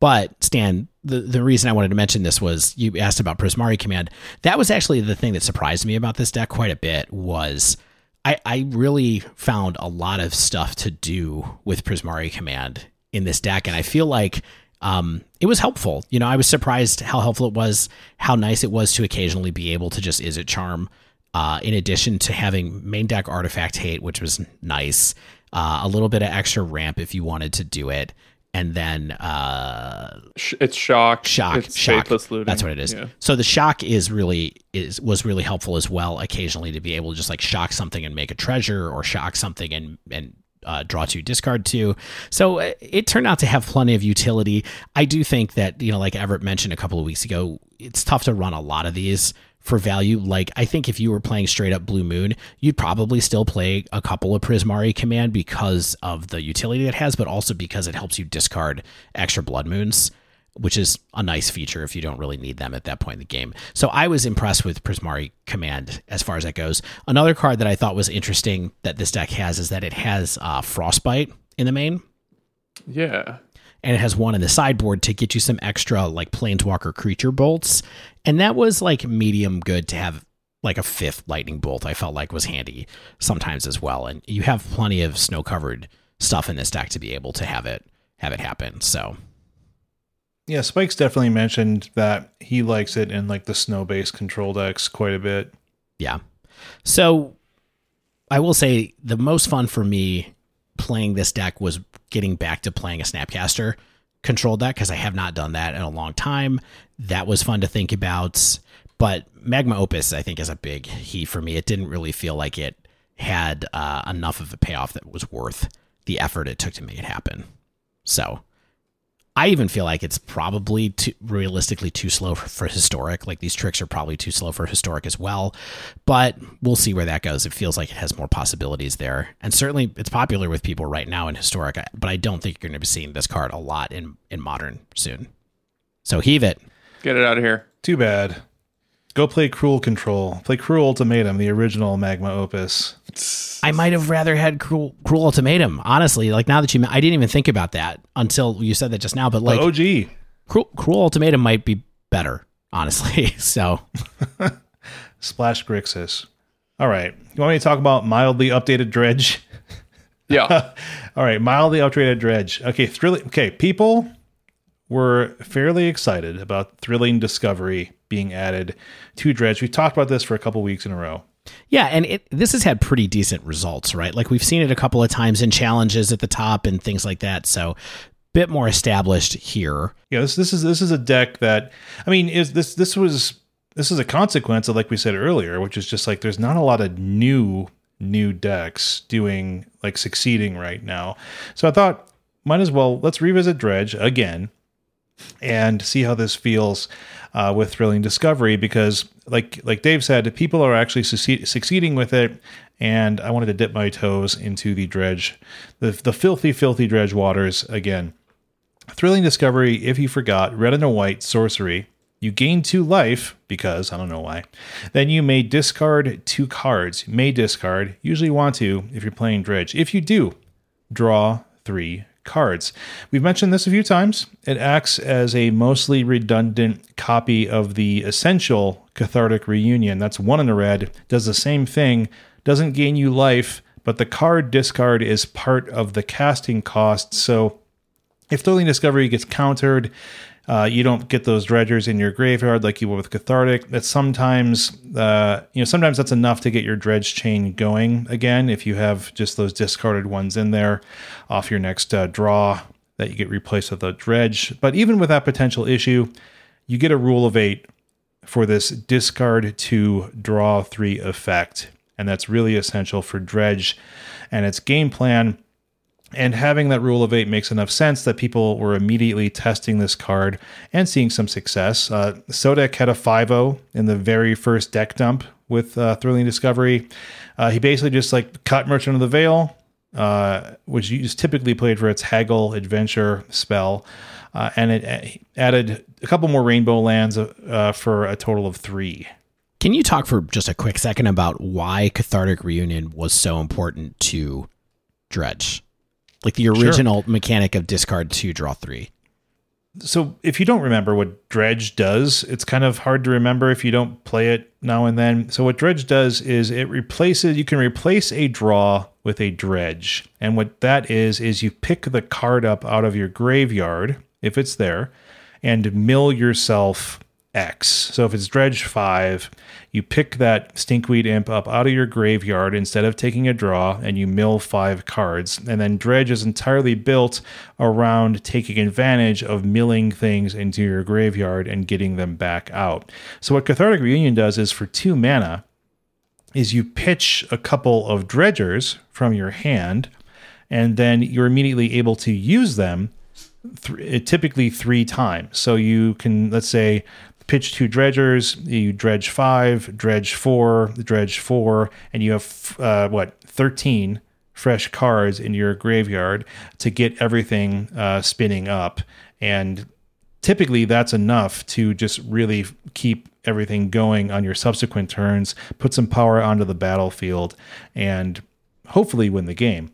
but Stan, the, the reason I wanted to mention this was you asked about Prismari Command. That was actually the thing that surprised me about this deck quite a bit was I, I really found a lot of stuff to do with Prismari Command in this deck, and I feel like um, it was helpful. You know, I was surprised how helpful it was, how nice it was to occasionally be able to just Izzet Charm. Uh, in addition to having main deck artifact hate, which was nice, uh, a little bit of extra ramp if you wanted to do it, and then uh, It's shock. shock It's shock looting. that's what it is Yeah. so the shock is really is was really helpful as well occasionally to be able to just like shock something and make a treasure or shock something and and uh, draw two discard two so uh, it turned out to have plenty of utility. I do think that you know like everett mentioned a couple of weeks ago it's tough to run a lot of these for value. Like i think if you were playing straight up blue moon you'd probably still play a couple of prismari command because of the utility it has but also because it helps you discard extra blood moons which is a nice feature if you don't really need them at that point in the game. So I was impressed with Prismari Command as far as that goes. Another card that I thought was interesting that this deck has is that it has uh, Frostbite in the main, Yeah. and it has one in the sideboard to get you some extra like Planeswalker creature bolts. And that was like medium good to have like a fifth lightning bolt. I felt like was handy sometimes as well. And you have plenty of snow covered stuff in this deck to be able to have it have it happen. So Yeah, Spike's definitely mentioned that he likes it in like the snow based control decks quite a bit. Yeah. So I will say the most fun for me playing this deck was getting back to playing a Snapcaster control deck because I have not done that in a long time. That was fun to think about. But Magma Opus, I think, is a big he for me. It didn't really feel like it had uh, enough of a payoff that was worth the effort it took to make it happen. So I even feel like it's probably too, realistically too slow for, for historic. Like these tricks are probably too slow for historic as well. But we'll see where that goes. It feels like it has more possibilities there, and certainly it's popular with people right now in historic. But I don't think you're going to be seeing this card a lot in in modern soon. So heave it. Get it out of here. Too bad. Go play Cruel Control. Play Cruel Ultimatum, the original Magma Opus. I might have rather had cruel cruel ultimatum. Honestly, like now that you, I didn't even think about that until you said that just now. But like But OG. cruel, cruel ultimatum might be better. Honestly, so Splash Grixis. All right. You want me to talk about mildly updated Dredge? Yeah. All right, mildly updated Dredge. Okay, thrilling. Okay, people were fairly excited about thrilling discovery being added to Dredge. We've talked about this for a couple weeks in a row. Yeah, and it this has had pretty decent results, right? Like we've seen it a couple of times in challenges at the top and things like that. So bit more established here. Yeah, this this is this is a deck that I mean is this this was this is a consequence of like we said earlier, which is just like there's not a lot of new new decks doing like succeeding right now. So I thought might as well let's revisit Dredge again and see how this feels uh, with thrilling discovery because like like Dave said, people are actually succeed, succeeding with it, and I wanted to dip my toes into the dredge, the the filthy, filthy dredge waters again. Thrilling discovery. If you forgot, red and a white sorcery. You gain two life because I don't know why. Then you may discard two cards. May discard. Usually want to if you're playing dredge. If you do, draw three cards. We've mentioned this a few times. It acts as a mostly redundant copy of the essential cathartic reunion. That's one in a red. Does the same thing. Doesn't gain you life, but the card discard is part of the casting cost. So if Thrilling Discovery gets countered, uh, you don't get those dredgers in your graveyard like you would with Cathartic. That sometimes, uh, you know, sometimes that's enough to get your dredge chain going again. If you have just those discarded ones in there off your next uh, draw, that you get replaced with a dredge. But even with that potential issue, you get a rule of eight for this discard to draw three effect, and that's really essential for dredge and its game plan and having that rule of eight makes enough sense that people were immediately testing this card and seeing some success. Uh, Sodek had a 5 0 in the very first deck dump with uh, Thrilling Discovery. Uh, he basically just like cut Merchant of the Veil, uh, which is typically played for its Haggle Adventure spell, uh, and it added a couple more Rainbow lands uh, for a total of three. Can you talk for just a quick second about why Cathartic Reunion was so important to Dredge? Like the original sure. mechanic of discard two, draw three. So if you don't remember what Dredge does, it's kind of hard to remember if you don't play it now and then. So what Dredge does is it replaces you can replace a draw with a dredge. And what that is is you pick the card up out of your graveyard if it's there and mill yourself X. So if it's dredge five, you pick that stinkweed imp up out of your graveyard instead of taking a draw, and you mill five cards. And then dredge is entirely built around taking advantage of milling things into your graveyard and getting them back out. So what Cathartic Reunion does is for two mana, is you pitch a couple of dredgers from your hand, and then you're immediately able to use them th- typically three times. So you can, let's say, pitch two dredgers, you dredge five, dredge four, dredge four, and you have uh, what thirteen fresh cards in your graveyard to get everything uh, spinning up. And typically, that's enough to just really keep everything going on your subsequent turns, put some power onto the battlefield, and hopefully win the game.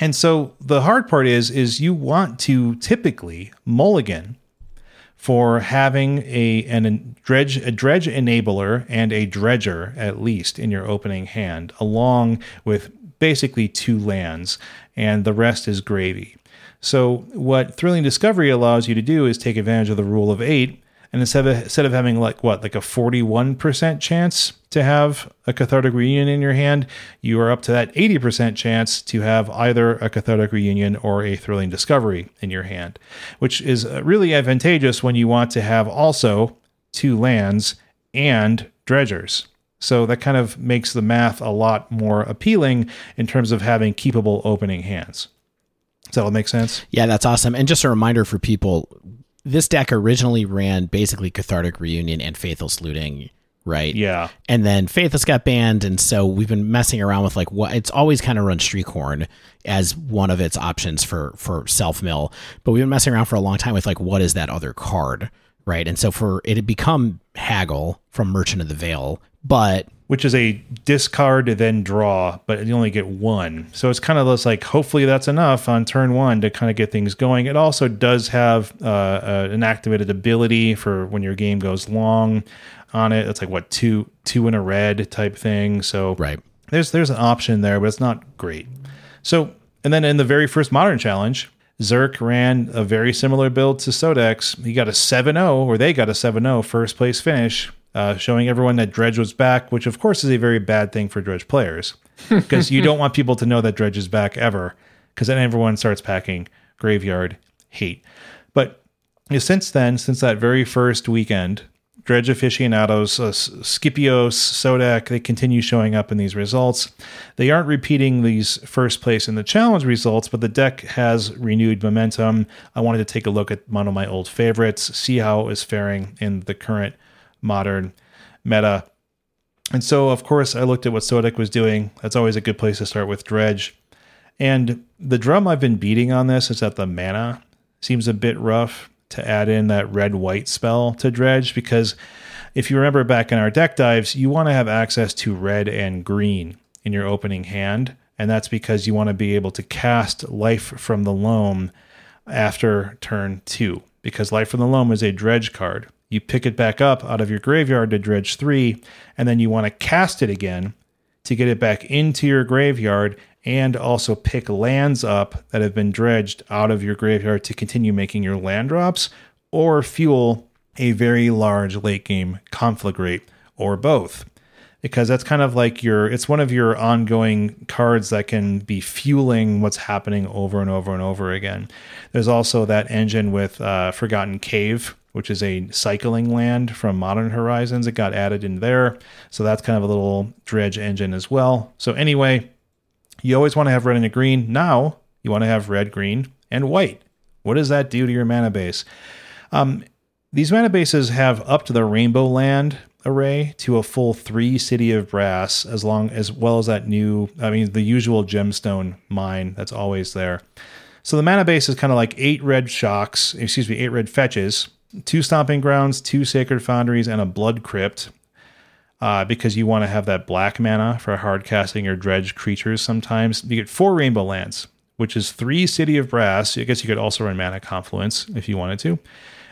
And so the hard part is is you want to typically mulligan for having a an, a dredge a dredge enabler and a dredger at least in your opening hand, along with basically two lands, and the rest is gravy. So what Thrilling Discovery allows you to do is take advantage of the rule of eight and instead of instead of having like what like a 41% chance to have a cathartic reunion in your hand you are up to that 80% chance to have either a cathartic reunion or a thrilling discovery in your hand which is uh, really advantageous when you want to have also two lands and dredgers so that kind of makes the math a lot more appealing in terms of having keepable opening hands does that all make sense? Yeah, that's awesome. And just a reminder for people this deck originally ran basically Cathartic Reunion and Faithless Looting, right? Yeah. And then Faithless got banned, and so we've been messing around with like what it's always kind of run Shriekhorn as one of its options for for self mill, but we've been messing around for a long time with like what is that other card, right? And so for it had become Haggle from Merchant of the Veil, but which is a discard then draw, but you only get one. So it's kind of this like hopefully that's enough on turn one to kind of get things going. It also does have uh, uh, an activated ability for when your game goes long on it. It's like what two two in a red type thing. So right there's there's an option there, but it's not great. So and then in the very first modern challenge, Zerk ran a very similar build to Sodex. He got a 7-0, or they got a 7-0 first place finish uh, showing everyone that Dredge was back, which of course is a very bad thing for Dredge players because you don't want people to know that Dredge is back ever because then everyone starts packing graveyard hate. But you know, since then, since that very first weekend, Dredge aficionados, uh, Scipios, Sodak, they continue showing up in these results. They aren't repeating these first place in the challenge results, but the deck has renewed momentum. I wanted to take a look at one of my old favorites, see how it is faring in the current modern meta. And so, of course, I looked at what Sodak was doing. That's always a good place to start with Dredge. And the drum I've been beating on this is that the mana seems a bit rough to add in that red white spell to dredge because if you remember back in our deck dives, you want to have access to red and green in your opening hand. And that's because you want to be able to cast Life from the Loam after turn two, because Life from the Loam is a dredge card. You pick it back up out of your graveyard to dredge three, and then you want to cast it again to get it back into your graveyard and also pick lands up that have been dredged out of your graveyard to continue making your land drops or fuel a very large late game conflagrate or both. Because that's kind of like your it's one of your ongoing cards that can be fueling what's happening over and over and over again. There's also that engine with uh, forgotten cave which is a cycling land from modern horizons it got added in there so that's kind of a little dredge engine as well so anyway you always want to have red and a green. Now you want to have red, green, and white. What does that do to your mana base? Um, these mana bases have up to the Rainbow Land array to a full three City of Brass, as long as well as that new, I mean, the usual gemstone mine that's always there. So the mana base is kind of like eight red shocks, excuse me, eight red fetches, two stomping grounds, two sacred foundries, and a blood crypt uh, because you want to have that black mana for hard casting or dredge creatures sometimes. You get four rainbow lands, which is three City of Brass. I guess you could also run Mana Confluence if you wanted to,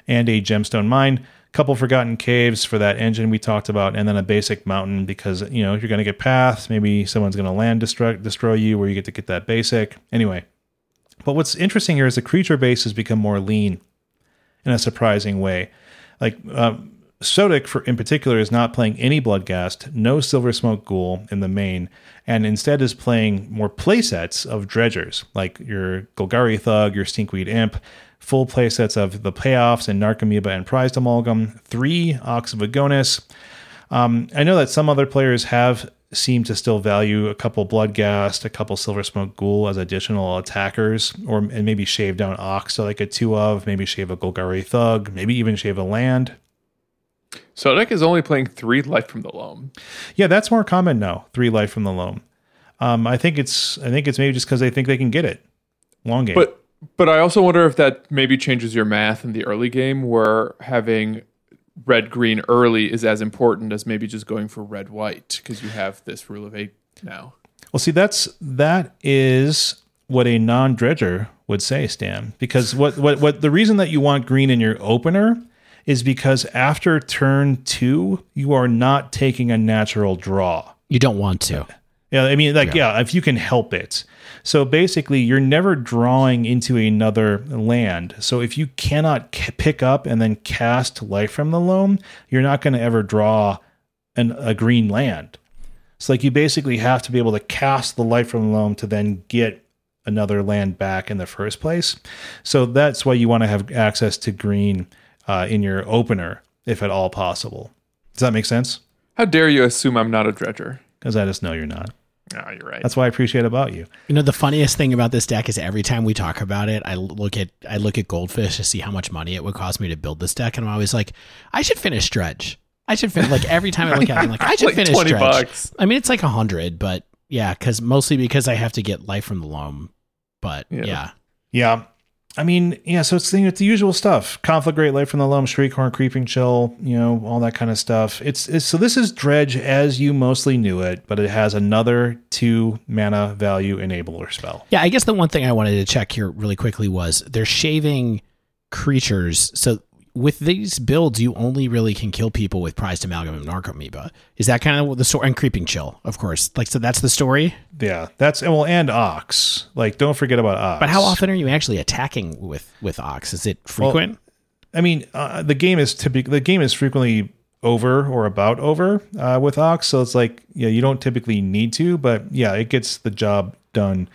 and a Gemstone Mine. Couple Forgotten Caves for that engine we talked about, and then a basic mountain because you know you're going to get paths, maybe someone's going to land destruct, destroy you, where you get to get that basic. Anyway, but what's interesting here is the creature base has become more lean in a surprising way. Like Sodak, for, in particular, is not playing any Bloodghast, no Silversmote Ghoul in the main, and instead is playing more playsets of dredgers, like your Golgari Thug, your Stinkweed Imp, full playsets of the Payoffs and Narcomoeba and Prized Amalgam, three Ox of Agonas. Um, I know that some other players have seemed to still value a couple Bloodghast, a couple Silversmote Ghoul as additional attackers, or and maybe shave down Ox, so like a two of, maybe shave a Golgari Thug, maybe even shave a land. Sodak is only playing three life from the loam. Yeah, that's more common now. Three life from the loam. Um, I think it's I think it's maybe just because they think they can get it. Long game. But but I also wonder if that maybe changes your math in the early game where having red green early is as important as maybe just going for red white because you have this rule of eight now. Well, see, that's that is what a non-dredger would say, Stan. Because what what what the reason that you want green in your opener is because after turn two, you are not taking a natural draw. You don't want to. Yeah, I mean, like, yeah. yeah, if you can help it. So basically, you're never drawing into another land. So if you cannot c- pick up and then cast Life from the Loam, you're not going to ever draw an, a green land. So, like, you basically have to be able to cast the Life from the Loam to then get another land back in the first place. So that's why you want to have access to green uh, in your opener, if at all possible. Does that make sense? How dare you assume I'm not a dredger? Because I just know you're not. No, oh, you're right. That's what I appreciate about you. You know, the funniest thing about this deck is every time we talk about it, I look at I look at Goldfish to see how much money it would cost me to build this deck, and I'm always like, I should finish Dredge. I should finish. Like every time I look at it, I'm like, I should like finish 20 Dredge. bucks. I mean, it's like a hundred, but yeah, because mostly because I have to get life from the loam. But Yeah. yeah. Yeah. I mean, yeah, so it's, it's the usual stuff. Conflagrate Life from the Loam, Shriekhorn, Creeping Chill, you know, all that kind of stuff. It's, it's so this is Dredge as you mostly knew it, but it has another two mana value enabler spell. Yeah, I guess the one thing I wanted to check here really quickly was they're shaving creatures. So with these builds, you only really can kill people with prized amalgam and narcomoeba. Is that kind of the story? And creeping chill, of course. Like so, that's the story. Yeah, that's and well, and Ox. Like, don't forget about Ox. But how often are you actually attacking with with ox? Is it frequent? I mean, uh, the game is typically the game is frequently over or about over uh, with Ox. So it's like, yeah, you don't typically need to, but yeah, it gets the job done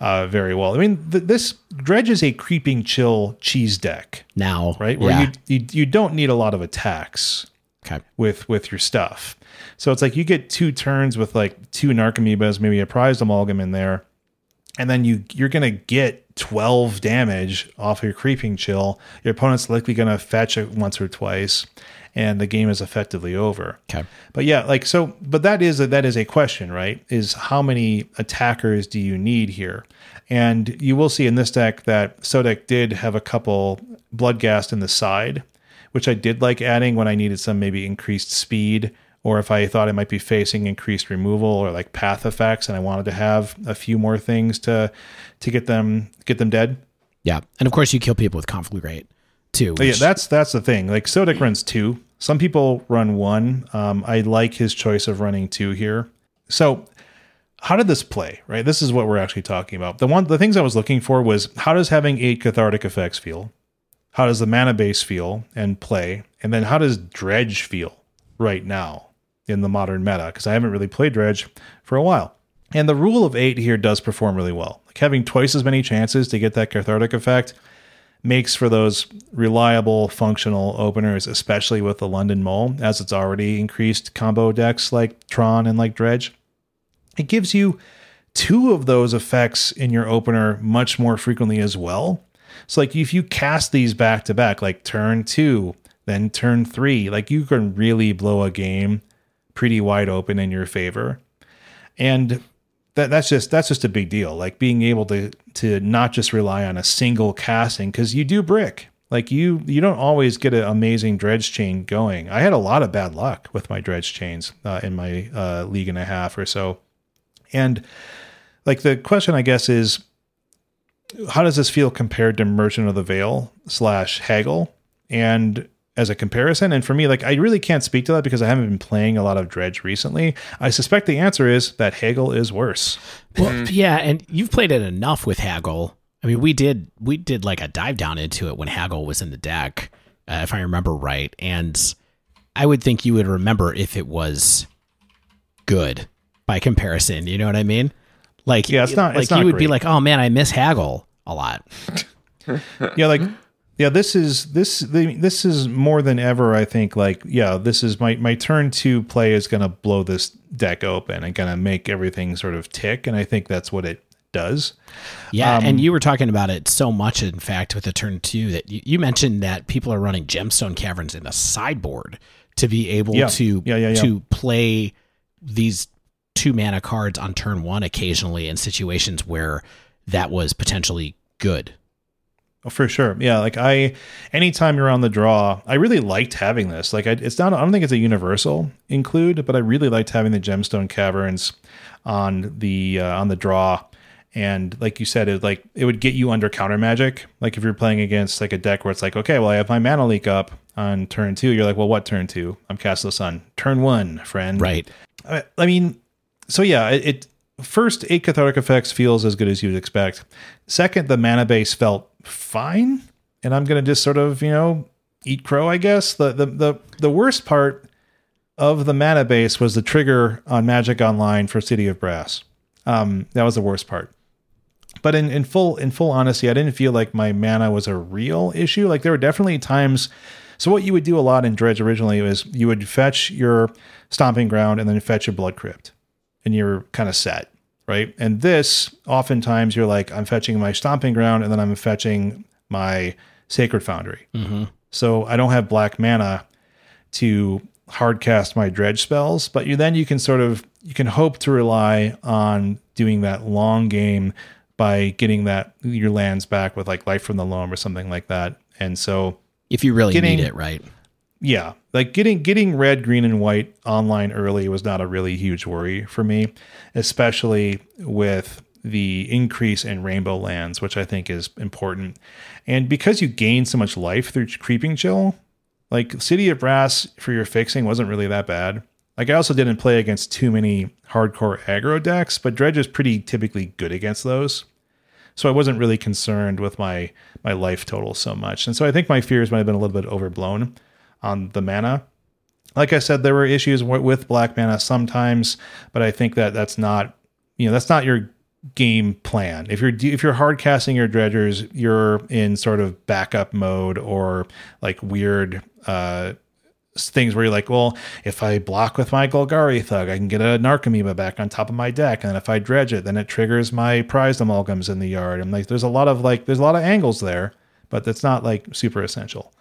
uh, very well. I mean, th- this Dredge is a creeping chill cheese deck, Now, right? Where yeah. you, you you don't need a lot of attacks okay. with with your stuff. So it's like you get two turns with like two Narcomoebas, maybe a prized amalgam in there, and then you you're gonna get 12 damage off your creeping chill. Your opponent's likely gonna fetch it once or twice, and the game is effectively over. Okay. But yeah, like so, but that is a, that is a question, right? Is how many attackers do you need here? And you will see in this deck that Sodek did have a couple Bloodghast in the side, which I did like adding when I needed some maybe increased speed, or if I thought I might be facing increased removal or like path effects, and I wanted to have a few more things to to get them get them dead. Yeah. And of course, you kill people with Conflagrate too. But yeah, that's that's the thing. Like Sodic runs two. Some people run one. Um, I like his choice of running two here. So, how did this play? Right, this is what we're actually talking about. The one, the things I was looking for was how does having eight cathartic effects feel? How does the mana base feel and play? And then how does Dredge feel right now in the modern meta? Because I haven't really played Dredge for a while. And the rule of eight here does perform really well. Like having twice as many chances to get that cathartic effect makes for those reliable functional openers, especially with the London Mull, as it's already increased combo decks like Tron and like Dredge. It gives you two of those effects in your opener much more frequently as well. So, like if you cast these back to back, like turn two, then turn three, like you can really blow a game pretty wide open in your favor. And that that's just that's just a big deal. Like being able to to not just rely on a single casting because you do brick. Like you you don't always get an amazing dredge chain going. I had a lot of bad luck with my dredge chains uh, in my uh, league and a half or so. And like the question I guess is how does this feel compared to Merchant of the Veil slash Haggle? And as a comparison, and for me, like I really can't speak to that because I haven't been playing a lot of Dredge recently. I suspect the answer is that Haggle is worse. Well, yeah, and you've played it enough with Haggle. I mean, we did we did like a dive down into it when Haggle was in the deck, uh, if I remember right. And I would think you would remember if it was good by comparison. You know what I mean? Like, Yeah, it's not- Like it's not you would be like, oh man, I miss Haggle a lot. yeah like yeah this is this the, this is more than ever i think like yeah this is my my turn to play is going to blow this deck open and going to make everything sort of tick and i think that's what it does Yeah, Um, and you were talking about it so much, in fact, with the turn two that you, you mentioned that people are running gemstone caverns in the sideboard to be able Yeah. to yeah, yeah. to play these two mana cards on turn one occasionally in situations where that was potentially good. Oh, for sure. Yeah like i anytime you're on the draw i really liked having this. Like I, it's not i don't think it's a universal include but i really liked having the gemstone caverns on the uh, on the draw. And like you said it like it would get you under counter magic. Like if you're playing against like a deck where it's like okay well i have my mana leak up on turn two you're like well what turn two? I'm castle sun. Turn one friend. Right. I, I mean, so yeah, it, it first eight cathartic effects feels as good as you'd expect. Second, the mana base felt fine, and I'm gonna just sort of you know eat crow, I guess. The the the the worst part of the mana base was the trigger on Magic Online for City of Brass. Um, that was the worst part. But in, in full in full honesty, I didn't feel like my mana was a real issue. Like there were definitely times. So what you would do a lot in Dredge originally was you would fetch your stomping ground and then fetch your blood crypt, and you're kind of set, right? And this oftentimes you're like, I'm fetching my stomping ground and then I'm fetching my sacred foundry. Mm-hmm. So I don't have black mana to hard cast my dredge spells, but you then you can sort of you can hope to rely on doing that long game by getting that your lands back with like life from the loam or something like that. And so If you really Getting- need it, right? yeah, like getting getting red, green, and white online early was not a really huge worry for me, especially with the increase in rainbow lands, which I think is important. And because you gain so much life through creeping chill, like City of Brass for your fixing wasn't really that bad. Like I also didn't play against too many hardcore aggro decks, but Dredge is pretty typically good against those. So I wasn't really concerned with my my life total so much. And so I think my fears might have been a little bit overblown on the mana. like I said, there were issues w- with black mana sometimes, but I think that that's not you know that's not your game plan. If you're if you're hard casting your dredgers, you're in sort of backup mode or like weird uh, things where you're like, well, if I block with my Golgari Thug, I can get a Narcomoeba back on top of my deck, and if I dredge it, then it triggers my prized amalgams in the yard. And like, there's a lot of like, there's a lot of angles there, but that's not like super essential.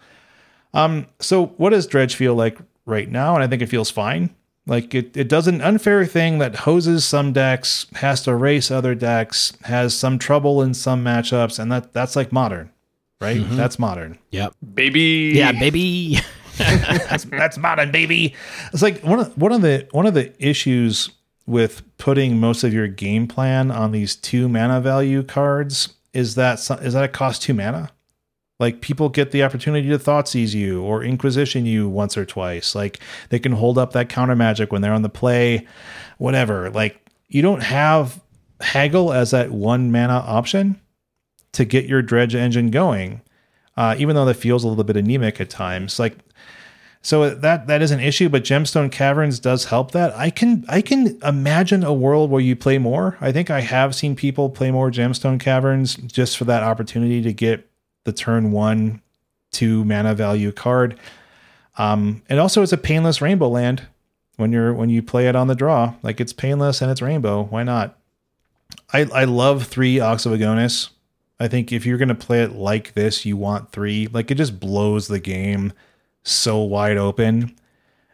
Um, so what does dredge feel like right now? And I think it feels fine. Like it, it does an unfair thing that hoses some decks, has to race other decks, has some trouble in some matchups, and that that's like modern, right? That's modern. Yep. Baby. Yeah, baby. that's that's modern, baby. It's like one of one of the one of the issues with putting most of your game plan on these two mana value cards is that is that it costs two mana. Like people get the opportunity to Thoughtseize you or Inquisition you once or twice. Like they can hold up that counter magic when they're on the play, whatever. Like you don't have Haggle as that one mana option to get your dredge engine going. Uh, even though that feels a little bit anemic at times. Like so that that is an issue, but Gemstone Caverns does help that. I can I can imagine a world where you play more. I think I have seen people play more Gemstone Caverns just for that opportunity to get the turn one two mana value card. Um, and also it's a painless rainbow land when you're when you play it on the draw. Like it's painless and it's rainbow. Why not? I I love three Ox of Agonas. I think if you're gonna play it like this, you want three. Like it just blows the game so wide open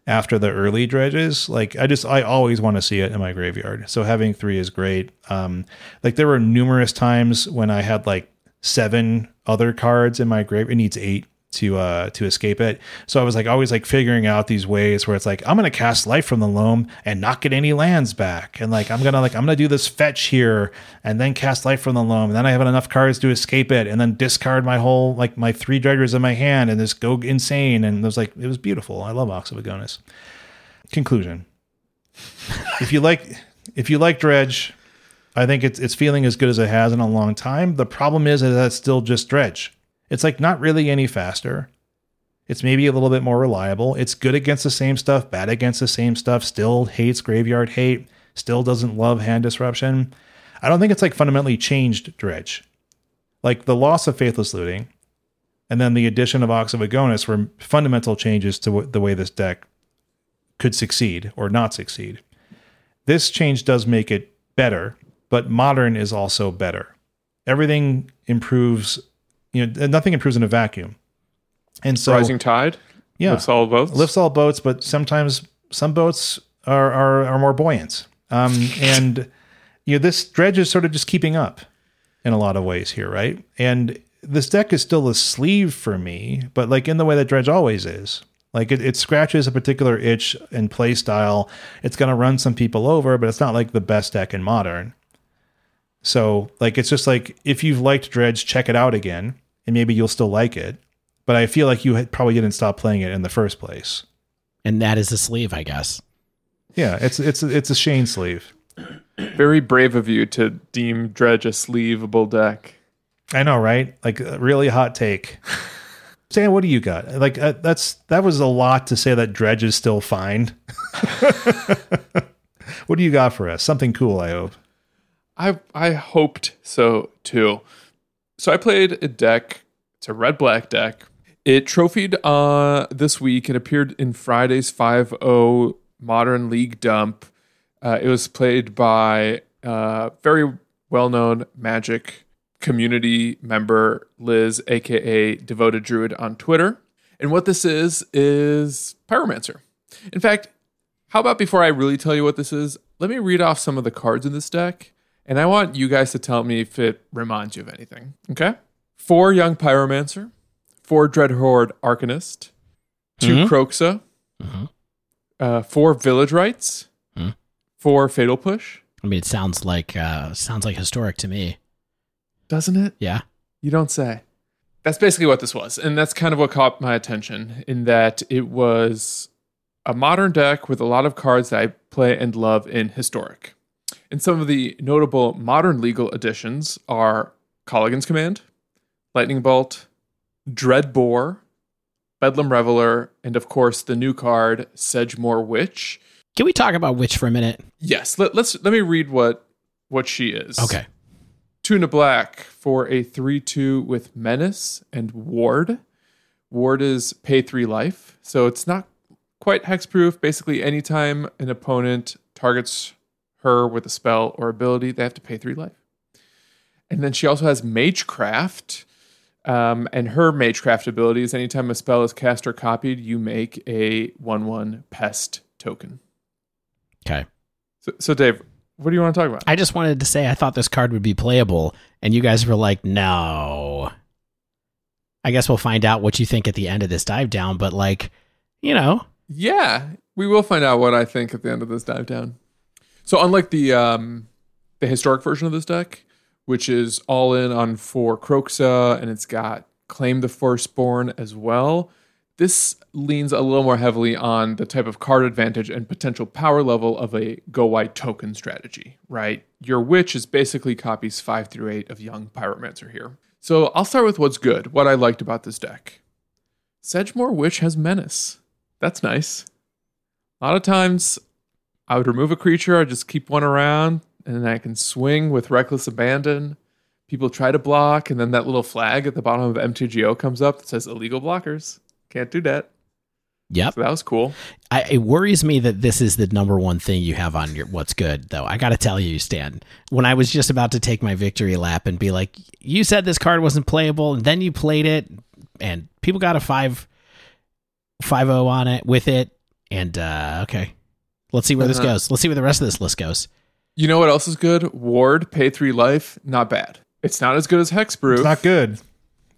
after the early dredges. Like I just I always want to see it in my graveyard. So having three is great. Um like there were numerous times when I had like seven other cards in my grave. It needs eight to uh to escape it. So I was like always like figuring out these ways where it's like I'm gonna cast life from the loam and not get any lands back. And like I'm gonna like I'm gonna do this fetch here and then cast life from the loam. And then I have enough cards to escape it and then discard my whole like my three dredgers in my hand and just go insane. And it was like it was beautiful. I love Ox of Agonas. Conclusion. if you like if you like dredge, I think it's it's feeling as good as it has in a long time. The problem is that it's still just dredge. It's like not really any faster. It's maybe a little bit more reliable. It's good against the same stuff, bad against the same stuff, still hates graveyard hate, still doesn't love hand disruption. I don't think it's like fundamentally changed dredge. Like the loss of faithless looting and then the addition of Ox of Agonas were fundamental changes to w- the way this deck could succeed or not succeed. This change does make it better, but modern is also better. Everything improves, you know, nothing improves in a vacuum. And so Rising tide. yeah, Lifts all boats. lifts all boats, but sometimes some boats are are, are more buoyant. Um, and you know, this dredge is sort of just keeping up in a lot of ways here, right? And this deck is still a sleeve for me, but like in the way that dredge always is. Like it, it scratches a particular itch in play style. It's going to run some people over, but it's not like the best deck in modern. So like it's just like if you've liked dredge, check it out again, and maybe you'll still like it. But I feel like you probably didn't stop playing it in the first place. And that is a sleeve, I guess. Yeah, it's it's it's a Shane sleeve. Very brave of you to deem Dredge a sleeveable deck. I know, right? Like a really hot take. Sam, what do you got? Like uh, that's that was a lot to say that Dredge is still fine. what do you got for us? Something cool, I hope. I I hoped so too. So I played a deck. It's a red black deck. It trophied uh this week. It appeared in Friday's 5-0 Modern League Dump. Uh, it was played by uh, very well known Magic community member Liz, aka Devoted Druid, on Twitter. And what this is is Pyromancer. In fact, how about before I really tell you what this is, let me read off some of the cards in this deck, and I want you guys to tell me if it reminds you of anything. Okay? Four Young Pyromancer, four Dreadhorde Arcanist, 2 Mhm. Kroxa, Mhm. uh, four Village Rites, Mhm. four Fatal Push. I mean, it sounds like uh, sounds like historic to me. Doesn't it? Yeah. You don't say. That's basically what this was. And that's kind of what caught my attention in that it was a modern deck with a lot of cards that I play and love in historic. And some of the notable modern legal additions are Kolaghan's Command, Lightning Bolt, Dreadbore, Bedlam Reveler, and of course the new card, Sedgemoor Witch. Can we talk about Witch for a minute? Yes, let, let's let me read what what she is. Okay. Tuna Black for a 3 2 with Menace and Ward. Ward is pay three life, so it's not quite hexproof. Basically, anytime an opponent targets her with a spell or ability, they have to pay three life. And then she also has Magecraft. Um, and her Magecraft ability is anytime a spell is cast or copied, you make a 1 1 pest token. Okay. So, so, Dave, what do you want to talk about? I just wanted to say I thought this card would be playable, and you guys were like, no. I guess we'll find out what you think at the end of this dive down, but like, you know. Yeah, we will find out what I think at the end of this dive down. So unlike the um the historic version of this deck, which is all in on four Kroxa and it's got Claim the Firstborn as well, this leans a little more heavily on the type of card advantage and potential power level of a go white token strategy, right? Your witch is basically copies five through eight of Young Pyromancer here. So I'll start with what's good, what I liked about this deck. Sedgemoor Witch has menace. That's nice. A lot of times I would remove a creature, I just keep one around, and then I can swing with reckless abandon. People try to block, and then that little flag at the bottom of MTGO comes up that says illegal blockers. Can't do that. Yep. So that was cool. I, it worries me that this is the number one thing you have on your what's good, though. I got to tell you, Stan, when I was just about to take my victory lap and be like, you said this card wasn't playable, and then you played it, and people got a five, five zero on it with it, and uh, okay, let's see where this Uh-huh. goes. Let's see where the rest of this list goes. You know what else is good? Ward, pay three life, not bad. It's not as good as Hexproof. It's not good.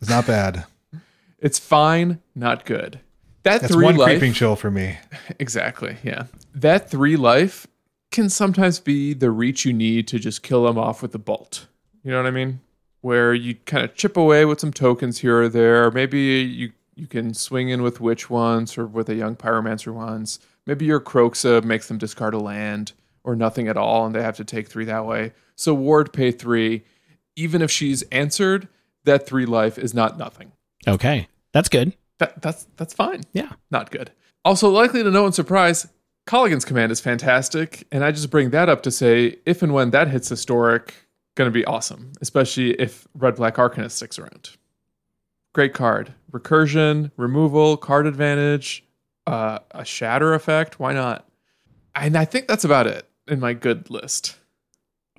It's not bad. It's fine, not good. That That's three one life, creeping chill for me. Exactly. Yeah. That three life can sometimes be the reach you need to just kill them off with the bolt. You know what I mean? Where you kind of chip away with some tokens here or there. Maybe you you can swing in with witch once or with a young pyromancer once. Maybe your Kroxa makes them discard a land or nothing at all, and they have to take three that way. So ward pay three, even if she's answered, that three life is not nothing. Okay, that's good. That that's that's fine Yeah. not good. Also, likely to no one's surprise, Kolaghan's Command is fantastic, and I just bring that up to say if and when that hits historic, it's going to be awesome, especially if Red Black Arcanist sticks around. Great card. Recursion, removal, card advantage, uh, a shatter effect. Why not? And I think that's about it in my good list.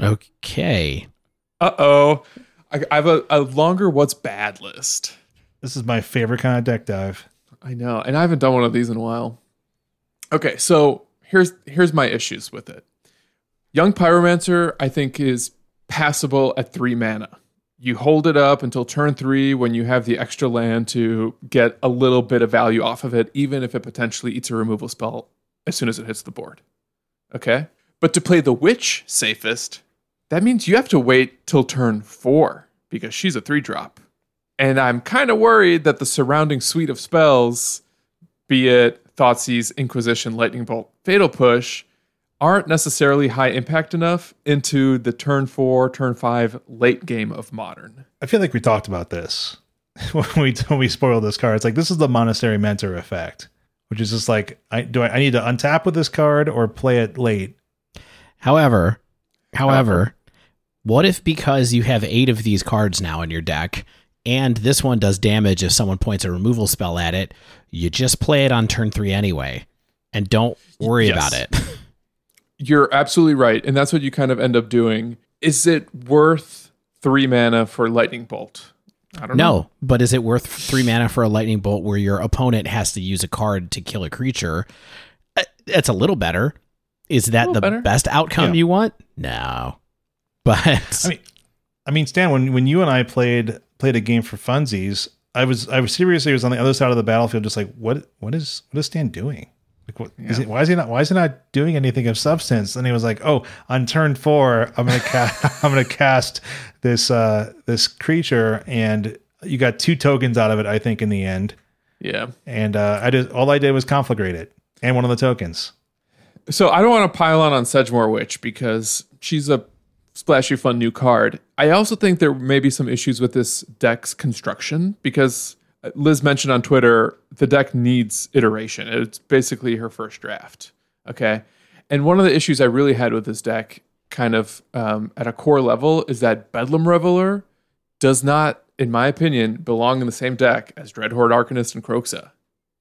Okay. Uh oh. I, I have a, a longer what's bad list. This is my favorite kind of deck dive. I know, and I haven't done one of these in a while. Okay, so here's here's my issues with it. Young Pyromancer, I think, is passable at three mana. You hold it up until turn three when you have the extra land to get a little bit of value off of it, even if it potentially eats a removal spell as soon as it hits the board. Okay? But to play the Witch safest, that means you have to wait till turn four because she's a three drop. And I'm kind of worried that the surrounding suite of spells, be it Thoughtseize, Inquisition, Lightning Bolt, Fatal Push, aren't necessarily high impact enough into the turn four, turn five late game of modern. I feel like we talked about this when we when we spoiled this card. It's like this is the Monastery Mentor effect, which is just like I do I, I need to untap with this card or play it late. However, however, what if because you have eight of these cards now in your deck, and this one does damage if someone points a removal spell at it, you just play it on turn three anyway, and don't worry Yes. about it. You're absolutely right. And that's what you kind of end up doing. Is it worth three mana for Lightning Bolt? I don't know. no, but is it worth three mana for a lightning bolt where your opponent has to use a card to kill a creature? Uh, That's a little better. Is that the better. best outcome Yeah. you want? No, but I mean, I mean, Stan, when when you and I played played a game for funsies, I was I was seriously was on the other side of the battlefield, just like what what is what is Stan doing? Like what is Yeah. he, why is he not why is he not doing anything of substance? And he was like, oh, on turn four, I'm gonna cast I'm gonna cast this uh this creature, and you got two tokens out of it, I think, in the end. Yeah. And uh, I just all I did was conflagrate it and one of the tokens. So I don't want to pile on on Sedgemoor Witch because she's a splashy, fun new card. I also think there may be some issues with this deck's construction because Liz mentioned on Twitter the deck needs iteration. It's basically her first draft. Okay. And one of the issues I really had with this deck, kind of um, at a core level, is that Bedlam Reveler does not, in my opinion, belong in the same deck as Dreadhorde Arcanist and Kroxa.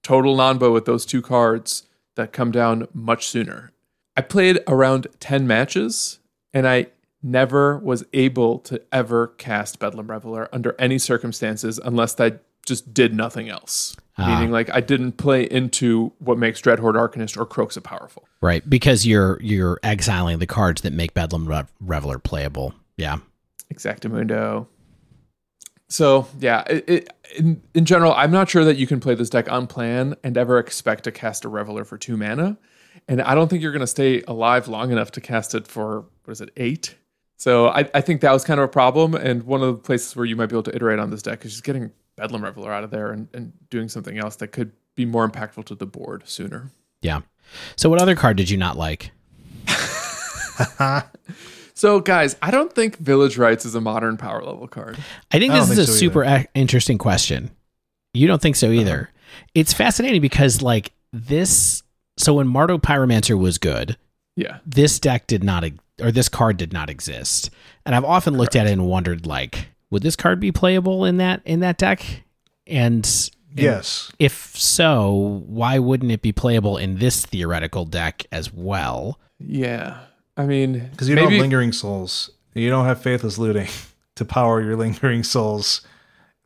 Total nonbo with those two cards that come down much sooner. I played around 10 matches and I never was able to ever cast Bedlam Reveler under any circumstances unless I just did nothing else. Ah. Meaning, like I didn't play into what makes Dreadhorde Arcanist or Kroxa powerful. Right, because you're you're exiling the cards that make Bedlam Re- Reveler playable. Yeah. Exactamundo. So yeah, it, it, in in general, I'm not sure that you can play this deck on plan and ever expect to cast a Reveler for two mana, and I don't think you're going to stay alive long enough to cast it for what is it eight. So I, I think that was kind of a problem, and one of the places where you might be able to iterate on this deck is just getting Bedlam Reveler out of there and, and doing something else that could be more impactful to the board sooner. Yeah. So what other card did you not like? So guys, I don't think Village Rites is a modern power level card. I think this don't is think a so super a- interesting question. You don't think so either. It's fascinating because like this so when Mardu Pyromancer was good, Yeah. this deck did not or this card did not exist. And I've often looked at it and wondered like would this card be playable in that in that deck? And Yes. if so, why wouldn't it be playable in this theoretical deck as well? Yeah. I mean, Because you don't have lingering souls. You don't have faithless looting to power your lingering souls,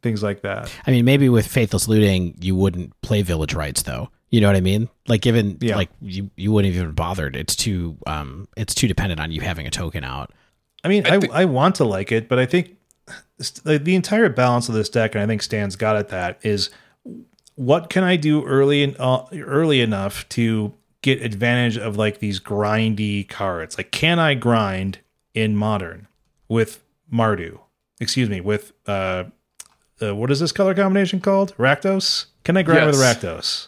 things like that. I mean, maybe with Faithless Looting, you wouldn't play Village Rites, though. You know what I mean? Like, given Yeah. like you, you wouldn't even bothered. It's too um, it's too dependent on you having a token out. I mean, I I, I want to like it, but I think st- the entire balance of this deck, and I think Stan's got at that, is what can I do early and uh, early enough to get advantage of like these grindy cards? Like, can I grind in modern with Mardu? Excuse me, with uh, uh what is this color combination called? Rakdos? Can I grind with Yes. Rakdos?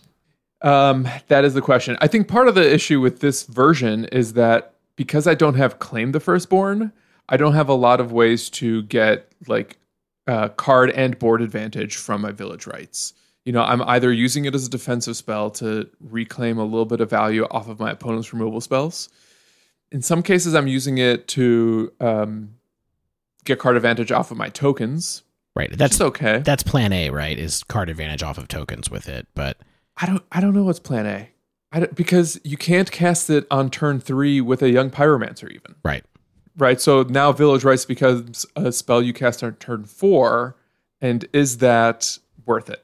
Um, that is the question. I think part of the issue with this version is that because I don't have claim the firstborn, I don't have a lot of ways to get like uh, card and board advantage from my village rites. You know, I'm either using it as a defensive spell to reclaim a little bit of value off of my opponent's removal spells. In some cases, I'm using it to um, get card advantage off of my tokens. Right. That's okay. that's Plan A, right? Is card advantage off of tokens with it, but I don't I don't know what's plan A. I don't, because you can't cast it on turn 3 with a young pyromancer even. right. Right? So now village rites becomes a spell you cast on turn 4 and is that worth it?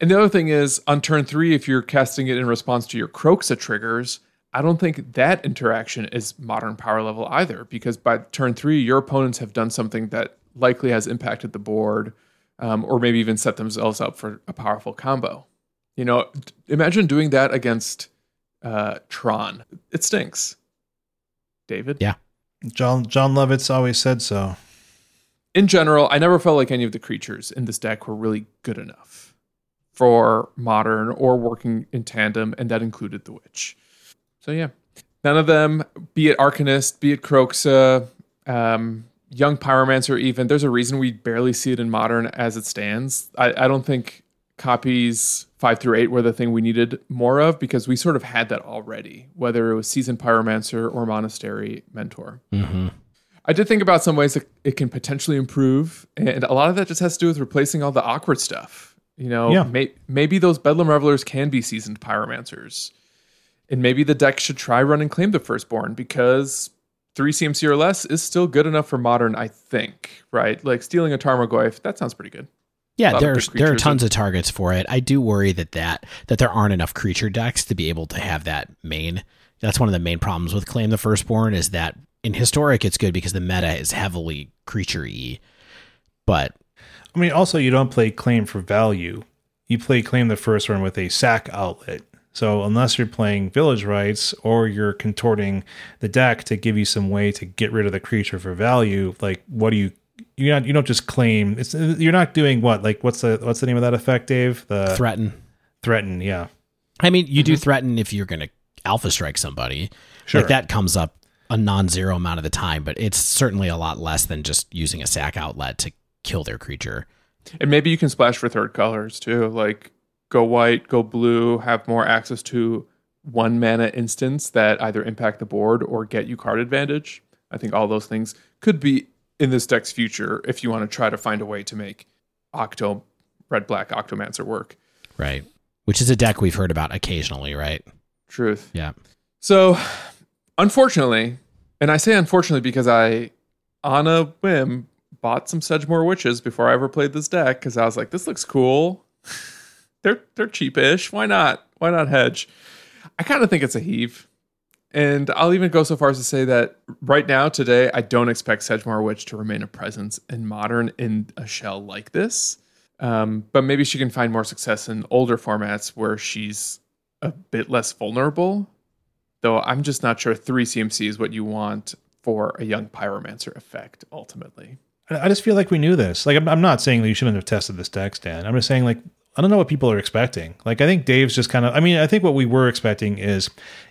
And the other thing is on turn 3 if you're casting it in response to your Kroxa triggers, I don't think that interaction is modern power level either because by turn 3 your opponents have done something that likely has impacted the board um, or maybe even set themselves up for a powerful combo. You know, imagine doing that against uh, Tron. It stinks. David? Yeah. John Jon Lovitz always said so. In general, I never felt like any of the creatures in this deck were really good enough for modern or working in tandem, and that included the Witch. So, yeah. None of them, be it Arcanist, be it Kroxa, um, Young Pyromancer, even, there's a reason we barely see it in modern as it stands. I, I don't think copies five through eight were the thing we needed more of because we sort of had that already, whether it was Seasoned Pyromancer or Monastery Mentor. Mm-hmm. I did think about some ways that it can potentially improve, and a lot of that just has to do with replacing all the awkward stuff. You know, Yeah. may, maybe those Bedlam Revelers can be seasoned pyromancers, and maybe the deck should try run and claim the firstborn because three CMC or less is still good enough for modern. I think, right? Like stealing a Tarmogoyf, that sounds pretty good. Yeah, there's good there are creatures tons of targets for it. I do worry that that that there aren't enough creature decks to be able to have that main. That's one of the main problems with Claim the Firstborn is that in historic it's good because the meta is heavily creaturey. but I mean, also you don't play claim for value. You play claim the first one with a sack outlet. So unless you're playing village rites or you're contorting the deck to give you some way to get rid of the creature for value, like what do you you not you don't just claim it's you're not doing what like what's the what's the name of that effect, Dave? The threaten. threaten, yeah. I mean, you do mm-hmm. threaten if you're going to alpha strike somebody. Sure. Like that comes up a non-zero amount of the time, but it's certainly a lot less than just using a sac outlet to kill their creature. And maybe you can splash for third colors too. Like go white, go blue, have more access to one mana instance that either impact the board or get you card advantage. I think all those things could be in this deck's future if you want to try to find a way to make Octo Red Black Octomancer work. Right. Which is a deck we've heard about occasionally, right? Truth. Yeah. So, unfortunately, and I say unfortunately because I, on a whim, bought some Sedgemoor Witches before I ever played this deck because I was like, this looks cool. they're they're cheapish. Why not? Why not hedge? I kind of think it's a heave. And I'll even go so far as to say that right now, today, I don't expect Sedgemoor Witch to remain a presence in modern in a shell like this. Um, but maybe she can find more success in older formats where she's a bit less vulnerable. Though I'm just not sure three CMC is what you want for a young pyromancer effect ultimately. I just feel like we knew this. Like, I'm, I'm not saying that you shouldn't have tested this deck, Stan. I'm just saying, like, I don't know what people are expecting. Like, I think Dave's just kind of, I mean, I think what we were expecting is,